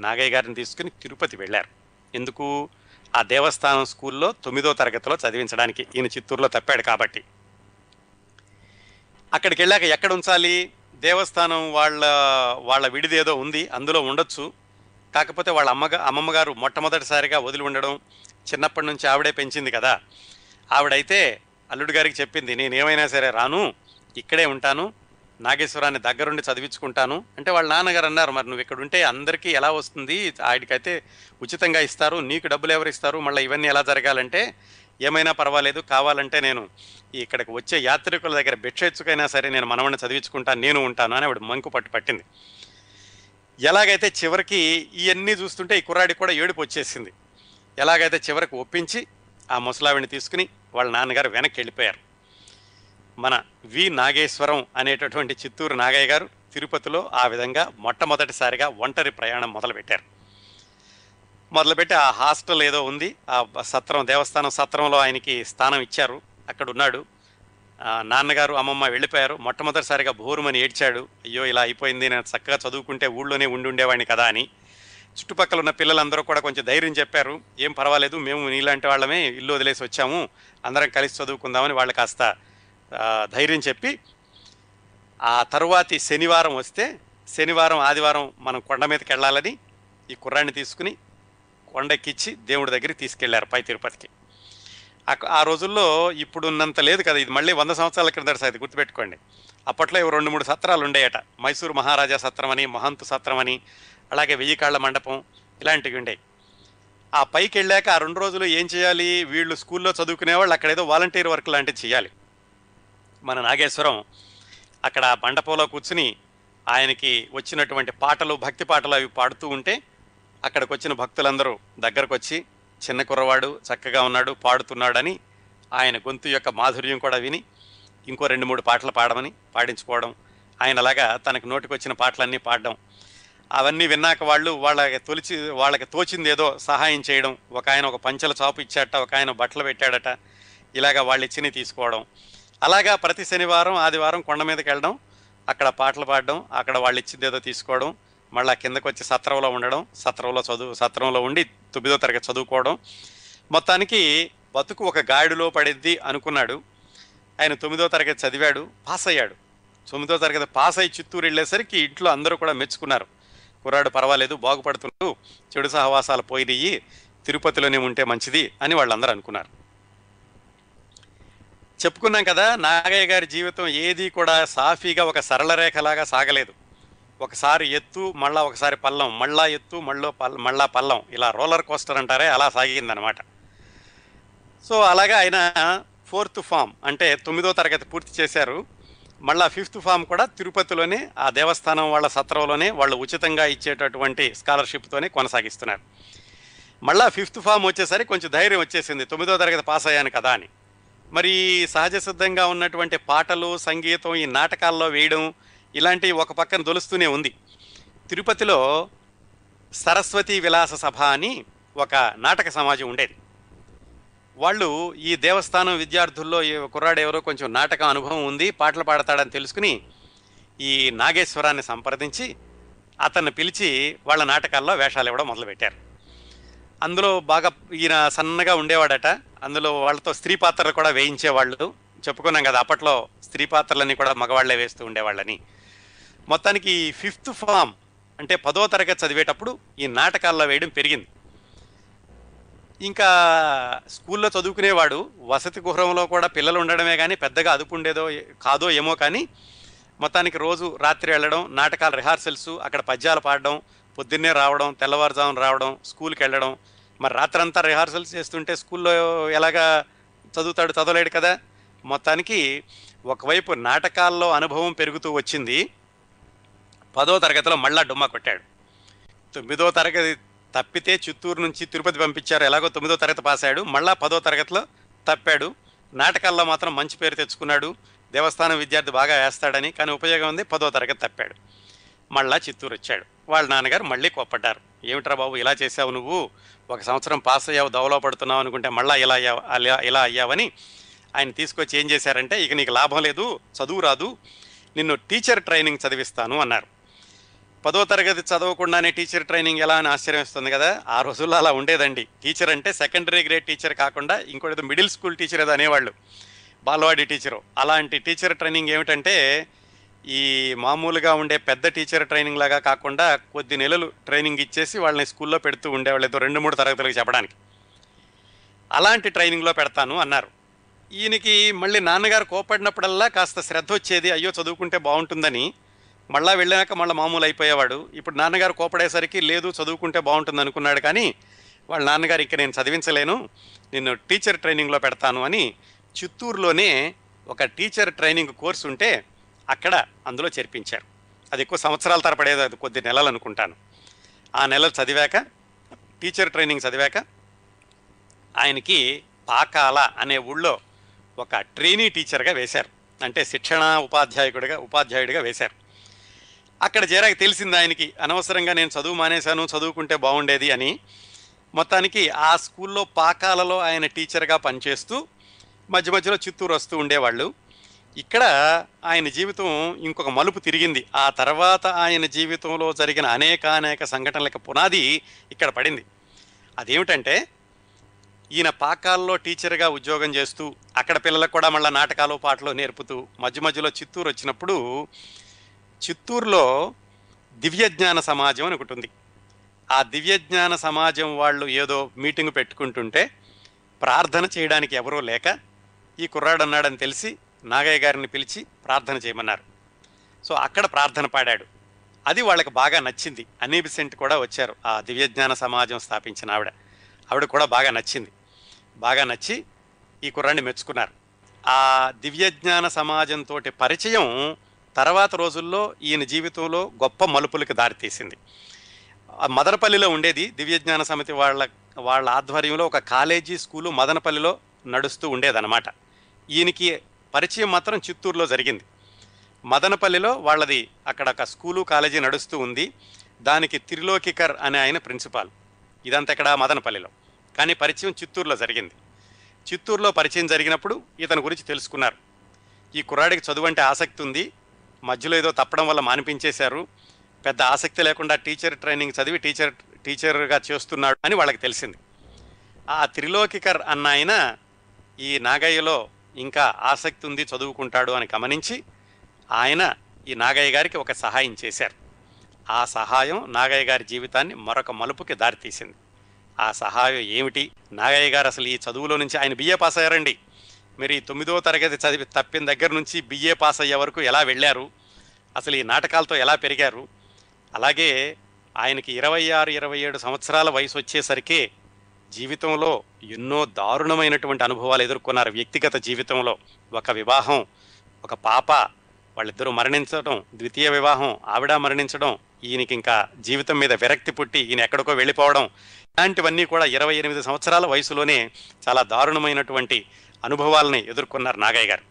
నాగయ్య గారిని తీసుకుని తిరుపతి వెళ్ళారు. ఎందుకు? ఆ దేవస్థానం స్కూల్లో తొమ్మిదో తరగతిలో చదివించడానికి ఈయన చిత్తూరులో తప్పాడు కాబట్టి. అక్కడికి వెళ్ళాక ఎక్కడ ఉంచాలి? దేవస్థానం వాళ్ళ వాళ్ళ విడిది ఏదో ఉంది అందులో ఉండొచ్చు. కాకపోతే వాళ్ళ అమ్మగా అమ్మమ్మ గారు మొట్టమొదటిసారిగా వదిలి ఉండడం చిన్నప్పటి నుంచి ఆవిడే పెంచింది కదా. ఆవిడైతే అల్లుడు గారికి చెప్పింది నేనేమైనా సరే రాను ఇక్కడే ఉంటాను నాగేశ్వరాన్ని దగ్గరుండి చదివించుకుంటాను. అంటే వాళ్ళ నాన్నగారు అన్నారు మరి నువ్వు ఇక్కడ ఉంటే అందరికీ ఎలా వస్తుంది? ఆయనకైతే ఉచితంగా ఇస్తారు నీకు డబ్బులు ఎవరు ఇస్తారు? మళ్ళీ ఇవన్నీ ఎలా జరగాలంటే ఏమైనా పర్వాలేదు కావాలంటే నేను ఇక్కడికి వచ్చే యాత్రికుల దగ్గర భిక్షెచ్చుకైనా సరే నేను మనవడిని చదివించుకుంటాను నేను ఉంటాను అని ఆవిడ మంకు పట్టు పట్టింది. ఎలాగైతే చివరికి ఇవన్నీ చూస్తుంటే ఈ కుర్రాడికి కూడా ఏడుపు వచ్చేసింది. ఎలాగైతే చివరికి ఒప్పించి ఆ ముసలావిని తీసుకుని వాళ్ళ నాన్నగారు వెనక్కి వెళ్ళిపోయారు. మన వి నాగేశ్వరం అనేటటువంటి చిత్తూరు నాగయ్య గారు తిరుపతిలో ఆ విధంగా మొట్టమొదటిసారిగా ఒంటరి ప్రయాణం మొదలుపెట్టారు. మొదలుపెట్టి ఆ హాస్టల్ ఏదో ఉంది ఆ సత్రం దేవస్థానం సత్రంలో ఆయనకి స్థానం ఇచ్చారు. అక్కడ ఉన్నాడు నాన్నగారు అమ్మమ్మ వెళ్ళిపోయారు. మొట్టమొదటిసారిగా బోరుమని ఏడ్చాడు. అయ్యో ఇలా అయిపోయింది నేను చక్కగా చదువుకుంటే ఊళ్ళోనే ఉండి ఉండేవాడిని కదా అని. చుట్టుపక్కల ఉన్న పిల్లలందరూ కూడా కొంచెం ధైర్యం చెప్పారు. ఏం పర్వాలేదు మేము నీలాంటి వాళ్ళమే ఇల్లు వదిలేసి వచ్చాము. అందరం కలిసి చదువుకుందామని వాళ్ళు కాస్త ధైర్యం చెప్పి ఆ తరువాతి శనివారం వస్తే శనివారం ఆదివారం మనం కొండ మీదకి వెళ్ళాలని ఈ కుర్రాన్ని తీసుకుని కొండెక్కిచ్చి దేవుడి దగ్గరికి తీసుకెళ్ళారు పై తిరుపతికి. ఆ రోజుల్లో ఇప్పుడున్నంత లేదు కదా ఇది మళ్ళీ వంద సంవత్సరాల క్రిందట సార్ ఇది గుర్తుపెట్టుకోండి. అప్పట్లో ఇవి రెండు మూడు సత్రాలు ఉండేయట. మైసూరు మహారాజా సత్రం అని మహంతు సత్రం అని అలాగే వెయ్యి కాళ్ళ మండపం ఇలాంటివి ఉండేవి. ఆ పైకి వెళ్ళాక ఆ రెండు రోజులు ఏం చేయాలి? వీళ్ళు స్కూల్లో చదువుకునేవాళ్ళు అక్కడ ఏదో వాలంటీర్ వర్క్ లాంటివి చేయాలి. మన నాగేశ్వరం అక్కడ మండపంలో కూర్చుని ఆయనకి వచ్చినటువంటి పాటలు భక్తి పాటలు అవి పాడుతూ ఉంటే అక్కడికి వచ్చిన భక్తులందరూ దగ్గరకు వచ్చి చిన్న కుర్రవాడు చక్కగా ఉన్నాడు పాడుతున్నాడని ఆయన గొంతు యొక్క మాధుర్యం కూడా విని ఇంకో రెండు మూడు పాటలు పాడమని పాడించుకోవడం ఆయన అలాగా తనకు నోటికి వచ్చిన పాటలన్నీ పాడడం. అవన్నీ విన్నాక వాళ్ళు వాళ్ళకి తొలిచి వాళ్ళకి తోచింది ఏదో సహాయం చేయడం ఒక ఆయన ఒక పంచల చాపు ఇచ్చాట ఒక ఆయన బట్టలు పెట్టాడట ఇలాగా వాళ్ళు ఇచ్చినవి తీసుకోవడం. అలాగా ప్రతి శనివారం ఆదివారం కొండ మీదకి వెళ్ళడం అక్కడ పాటలు పాడడం అక్కడ వాళ్ళు ఇచ్చింది ఏదో తీసుకోవడం మళ్ళీ కిందకు వచ్చి సత్రంలో ఉండడం సత్రంలో చదువు సత్రంలో ఉండి తొమ్మిదో తరగతి చదువుకోవడం. మొత్తానికి బతుకు ఒక గాడిలో పడిద్ది అనుకున్నాడు. ఆయన తొమ్మిదో తరగతి చదివాడు పాస్ అయ్యాడు. తొమ్మిదో తరగతి పాస్ అయ్యి చిత్తూరు వెళ్ళేసరికి ఇంట్లో అందరూ కూడా మెచ్చుకున్నారు. కుర్రాడు పర్వాలేదు బాగుపడుతున్నాడు చెడు సహవాసాలు పోయినయ్యి తిరుపతిలోనే ఉంటే మంచిది అని వాళ్ళందరూ అనుకున్నారు. చెప్పుకున్నాం కదా నాగయ్య గారి జీవితం ఏది కూడా సాఫీగా ఒక సరళ రేఖలాగా సాగలేదు. ఒకసారి ఎత్తు మళ్ళా ఒకసారి పల్లం మళ్ళా ఎత్తు మళ్ళీ పల్ మళ్ళా పల్లం ఇలా రోలర్ కోస్టర్ అంటారే అలా సాగిందనమాట సో అలాగా ఆయన ఫోర్త్ ఫామ్ అంటే తొమ్మిదో తరగతి పూర్తి చేశారు. మళ్ళా ఫిఫ్త్ ఫామ్ కూడా తిరుపతిలోనే ఆ దేవస్థానం వాళ్ళ సత్రంలోనే వాళ్ళు ఉచితంగా ఇచ్చేటటువంటి స్కాలర్షిప్తోనే కొనసాగిస్తున్నారు. మళ్ళా ఫిఫ్త్ ఫామ్ వచ్చేసరికి కొంచెం ధైర్యం వచ్చేసింది తొమ్మిదో తరగతి పాస్ అయ్యాను కదా అని. మరి సహజ సిద్ధంగా ఉన్నటువంటి పాటలు సంగీతం ఈ నాటకాల్లో వేయడం ఇలాంటివి ఒక పక్కన దొలుస్తూనే ఉంది. తిరుపతిలో సరస్వతి విలాస సభ అని ఒక నాటక సమాజం ఉండేది. వాళ్ళు ఈ దేవస్థానం విద్యార్థుల్లో ఈ కుర్రాడు ఎవరో కొంచెం నాటక అనుభవం ఉంది పాటలు పాడతాడని తెలుసుకుని ఈ నాగేశ్వరాన్ని సంప్రదించి అతన్ని పిలిచి వాళ్ళ నాటకాల్లో వేషాలు ఇవ్వడం మొదలుపెట్టారు. అందులో బాగా ఈయన సన్నగా ఉండేవాడట. అందులో వాళ్ళతో స్త్రీ పాత్రలు కూడా వేయించేవాళ్ళు. చెప్పుకున్నాం కదా అప్పట్లో స్త్రీ పాత్రలన్నీ కూడా మగవాళ్ళే వేస్తూ ఉండేవాళ్ళని. మొత్తానికి ఫిఫ్త్ ఫామ్ అంటే పదో తరగతి చదివేటప్పుడు ఈ నాటకాల్లో వేయడం పెరిగింది. ఇంకా స్కూల్లో చదువుకునేవాడు వసతి గృహంలో కూడా పిల్లలు ఉండడమే కానీ పెద్దగా అదుపు ఉండేదో కాదో ఏమో కానీ మొత్తానికి రోజు రాత్రి వెళ్ళడం నాటకాల రిహార్సల్స్ అక్కడ పద్యాలు పాడడం పొద్దున్నే రావడం తెల్లవారుజామున రావడం స్కూల్కి వెళ్ళడం. మరి రాత్రంతా రిహార్సల్స్ చేస్తుంటే స్కూల్లో ఎలాగా చదువుతాడు చదవలేడు కదా? మొత్తానికి ఒకవైపు నాటకాల్లో అనుభవం పెరుగుతూ వచ్చింది. పదో తరగతిలో మళ్ళా డుమ్మా కొట్టాడు. తొమ్మిదో తరగతి తప్పితే చిత్తూరు నుంచి తిరుపతి పంపించారు. ఎలాగో తొమ్మిదో తరగతి పాస్ అయ్యాడు మళ్ళా పదో తరగతిలో తప్పాడు. నాటకాల్లో మాత్రం మంచి పేరు తెచ్చుకున్నాడు. దేవస్థానం విద్యార్థి బాగా వేస్తాడని కానీ ఉపయోగం ఉంది. పదో తరగతి తప్పాడు. మళ్ళా చిత్తూరు వచ్చాడు. వాళ్ళ నాన్నగారు మళ్ళీ కోప్పడ్డారు. ఏమిట్రా బాబు ఇలా చేసావు నువ్వు? ఒక సంవత్సరం పాస్ అయ్యావు దవలో పడుతున్నావు అనుకుంటే మళ్ళా ఇలా అయ్యావు అలా ఇలా అయ్యావని ఆయన తీసుకొచ్చి ఏం చేశారంటే ఇక నీకు లాభం లేదు చదువు రాదు నిన్ను టీచర్ ట్రైనింగ్ చదివిస్తాను అన్నారు. పదో తరగతి చదవకుండానే టీచర్ ట్రైనింగ్ ఎలా అని ఆశ్చర్యం ఇస్తుంది కదా? ఆ రోజుల్లో అలా ఉండేదండి. టీచర్ అంటే సెకండరీ గ్రేడ్ టీచర్ కాకుండా ఇంకోటి మిడిల్ స్కూల్ టీచర్ ఏదో అనేవాళ్ళు. బాలవాడి టీచరు. అలాంటి టీచర్ ట్రైనింగ్ ఏమిటంటే ఈ మామూలుగా ఉండే పెద్ద టీచర్ ట్రైనింగ్ లాగా కాకుండా కొద్ది నెలలు ట్రైనింగ్ ఇచ్చేసి వాళ్ళని స్కూల్లో పెడుతూ ఉండేవాళ్ళు ఏదో రెండు మూడు తరగతులకు చెప్పడానికి. అలాంటి ట్రైనింగ్లో పెడతాను అన్నారు. ఈయనకి మళ్ళీ నాన్నగారు కోపడినప్పుడల్లా కాస్త శ్రద్ధ వచ్చేది అయ్యో చదువుకుంటే బాగుంటుందని. మళ్ళా వెళ్ళాక మళ్ళీ మామూలు అయిపోయేవాడు. ఇప్పుడు నాన్నగారు కోపడేసరికి లేదు చదువుకుంటే బాగుంటుంది అనుకున్నాడు కానీ వాళ్ళ నాన్నగారు ఇంక నేను చదివించలేను నిన్ను టీచర్ ట్రైనింగ్లో పెడతాను అని చిత్తూరులోనే ఒక టీచర్ ట్రైనింగ్ కోర్సు ఉంటే అక్కడ అందులో చేర్పించారు. అది ఎక్కువ సంవత్సరాల తరపడేది అది కొద్ది నెలలు అనుకుంటాను. ఆ నెలలు చదివాక టీచర్ ట్రైనింగ్ చదివాక ఆయనకి పాకాల అనే ఊళ్ళో ఒక ట్రైనీ టీచర్గా వేశారు. అంటే శిక్షణ ఉపాధ్యాయుడిగా ఉపాధ్యాయుడిగా వేశారు. అక్కడ చేరాక తెలిసింది ఆయనకి అనవసరంగా నేను చదువు మానేశాను చదువుకుంటే బాగుండేది అని. మొత్తానికి ఆ స్కూల్లో పాకాలలో ఆయన టీచర్గా పనిచేస్తూ మధ్య మధ్యలో చిత్తూరు వస్తూ ఉండేవాళ్ళు. ఇక్కడ ఆయన జీవితం ఇంకొక మలుపు తిరిగింది. ఆ తర్వాత ఆయన జీవితంలో జరిగిన అనేకానేక సంఘటనలకు పునాది ఇక్కడ పడింది. అదేమిటంటే ఈయన పాకాల్లో టీచర్గా ఉద్యోగం చేస్తూ అక్కడ పిల్లలకు కూడా మళ్ళీ నాటకాలు పాటలు నేర్పుతూ మధ్య మధ్యలో చిత్తూరు వచ్చినప్పుడు చిత్తూరులో దివ్యజ్ఞాన సమాజం అని ఒకటి ఉంది ఆ దివ్యజ్ఞాన సమాజం వాళ్ళు ఏదో మీటింగ్ పెట్టుకుంటుంటే ప్రార్థన చేయడానికి ఎవరూ లేక ఈ కుర్రాడు అన్నాడని తెలిసి నాగయ్య గారిని పిలిచి ప్రార్థన చేయమన్నారు. సో అక్కడ ప్రార్థన పాడాడు. అది వాళ్ళకి బాగా నచ్చింది. అనీబిసెంట్ కూడా వచ్చారు. ఆ దివ్యజ్ఞాన సమాజం స్థాపించిన ఆవిడ. ఆవిడ కూడా బాగా నచ్చింది. బాగా నచ్చి ఈ కుర్రాన్ని మెచ్చుకున్నారు. ఆ దివ్యజ్ఞాన సమాజంతో పరిచయం తర్వాత రోజుల్లో ఈయన జీవితంలో గొప్ప మలుపులకు దారితీసింది ఆ మదనపల్లిలో ఉండేది దివ్యజ్ఞాన సమితి వాళ్ళ వాళ్ళ ఆధ్వర్యంలో ఒక కాలేజీ స్కూలు మదనపల్లిలో నడుస్తూ ఉండేదన్నమాట. ఈయనకి పరిచయం మాత్రం చిత్తూరులో జరిగింది. మదనపల్లిలో వాళ్ళది అక్కడ ఒక స్కూలు కాలేజీ నడుస్తూ ఉంది. దానికి త్రిలోకికర్ అనే ఆయన ప్రిన్సిపాల్. ఇదంతా ఇక్కడ మదనపల్లిలో. కానీ పరిచయం చిత్తూరులో జరిగింది. చిత్తూరులో పరిచయం జరిగినప్పుడు ఇతని గురించి తెలుసుకున్నారు. ఈ కుర్రాడికి చదువు అంటే ఆసక్తి ఉంది. మధ్యలో ఏదో తప్పడం వల్ల మానిపించేశారు. పెద్ద ఆసక్తి లేకుండా టీచర్ ట్రైనింగ్ చదివి టీచర్ టీచర్గా చేస్తున్నాడు అని వాళ్ళకి తెలిసింది. ఆ త్రిలోకికర్ అన్న ఆయన ఈ నాగయ్యలో ఇంకా ఆసక్తి ఉంది చదువుకుంటాడు అని గమనించి ఆయన ఈ నాగయ్య గారికి ఒక సహాయం చేశారు. ఆ సహాయం నాగయ్య గారి జీవితాన్ని మరొక మలుపుకి దారితీసింది. ఆ సహాయం ఏమిటి? నాగయ్య గారు అసలు ఈ చదువులో నుంచి ఆయన బిఏ పాస్ అయ్యారండి. మీరు ఈ తొమ్మిదో తరగతి చదివి తప్పిన దగ్గర నుంచి బిఏ పాస్ అయ్యే వరకు ఎలా వెళ్ళారు? అసలు ఈ నాటకాలతో ఎలా పెరిగారు? అలాగే ఆయనకి ఇరవై ఆరు ఇరవై ఏడు సంవత్సరాల వయసు వచ్చేసరికి జీవితంలో ఎన్నో దారుణమైనటువంటి అనుభవాలు ఎదుర్కొన్నారు వ్యక్తిగత జీవితంలో. ఒక వివాహం ఒక పాప వాళ్ళిద్దరూ మరణించడం ద్వితీయ వివాహం ఆవిడ మరణించడం ఈయనకి ఇంకా జీవితం మీద విరక్తి పుట్టి ఈయన ఎక్కడికో వెళ్ళిపోవడం ఇలాంటివన్నీ కూడా ఇరవై ఎనిమిది సంవత్సరాల వయసులోనే చాలా దారుణమైనటువంటి అనుభవాలని ఎదుర్కొన్నారు నాగయ్య గారు.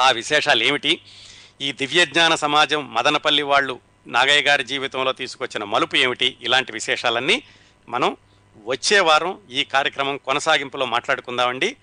ఆ విశేషాలు ఏమిటి ఈ దివ్యజ్ఞాన సమాజం మదనపల్లి వాళ్ళు నాగయ్య గారి జీవితంలో తీసుకొచ్చిన మలుపు ఏమిటి? ఇలాంటి విశేషాలన్నీ మనం వచ్చే వారం ఈ కార్యక్రమం కొనసాగింపులో మాట్లాడుకుందామండి.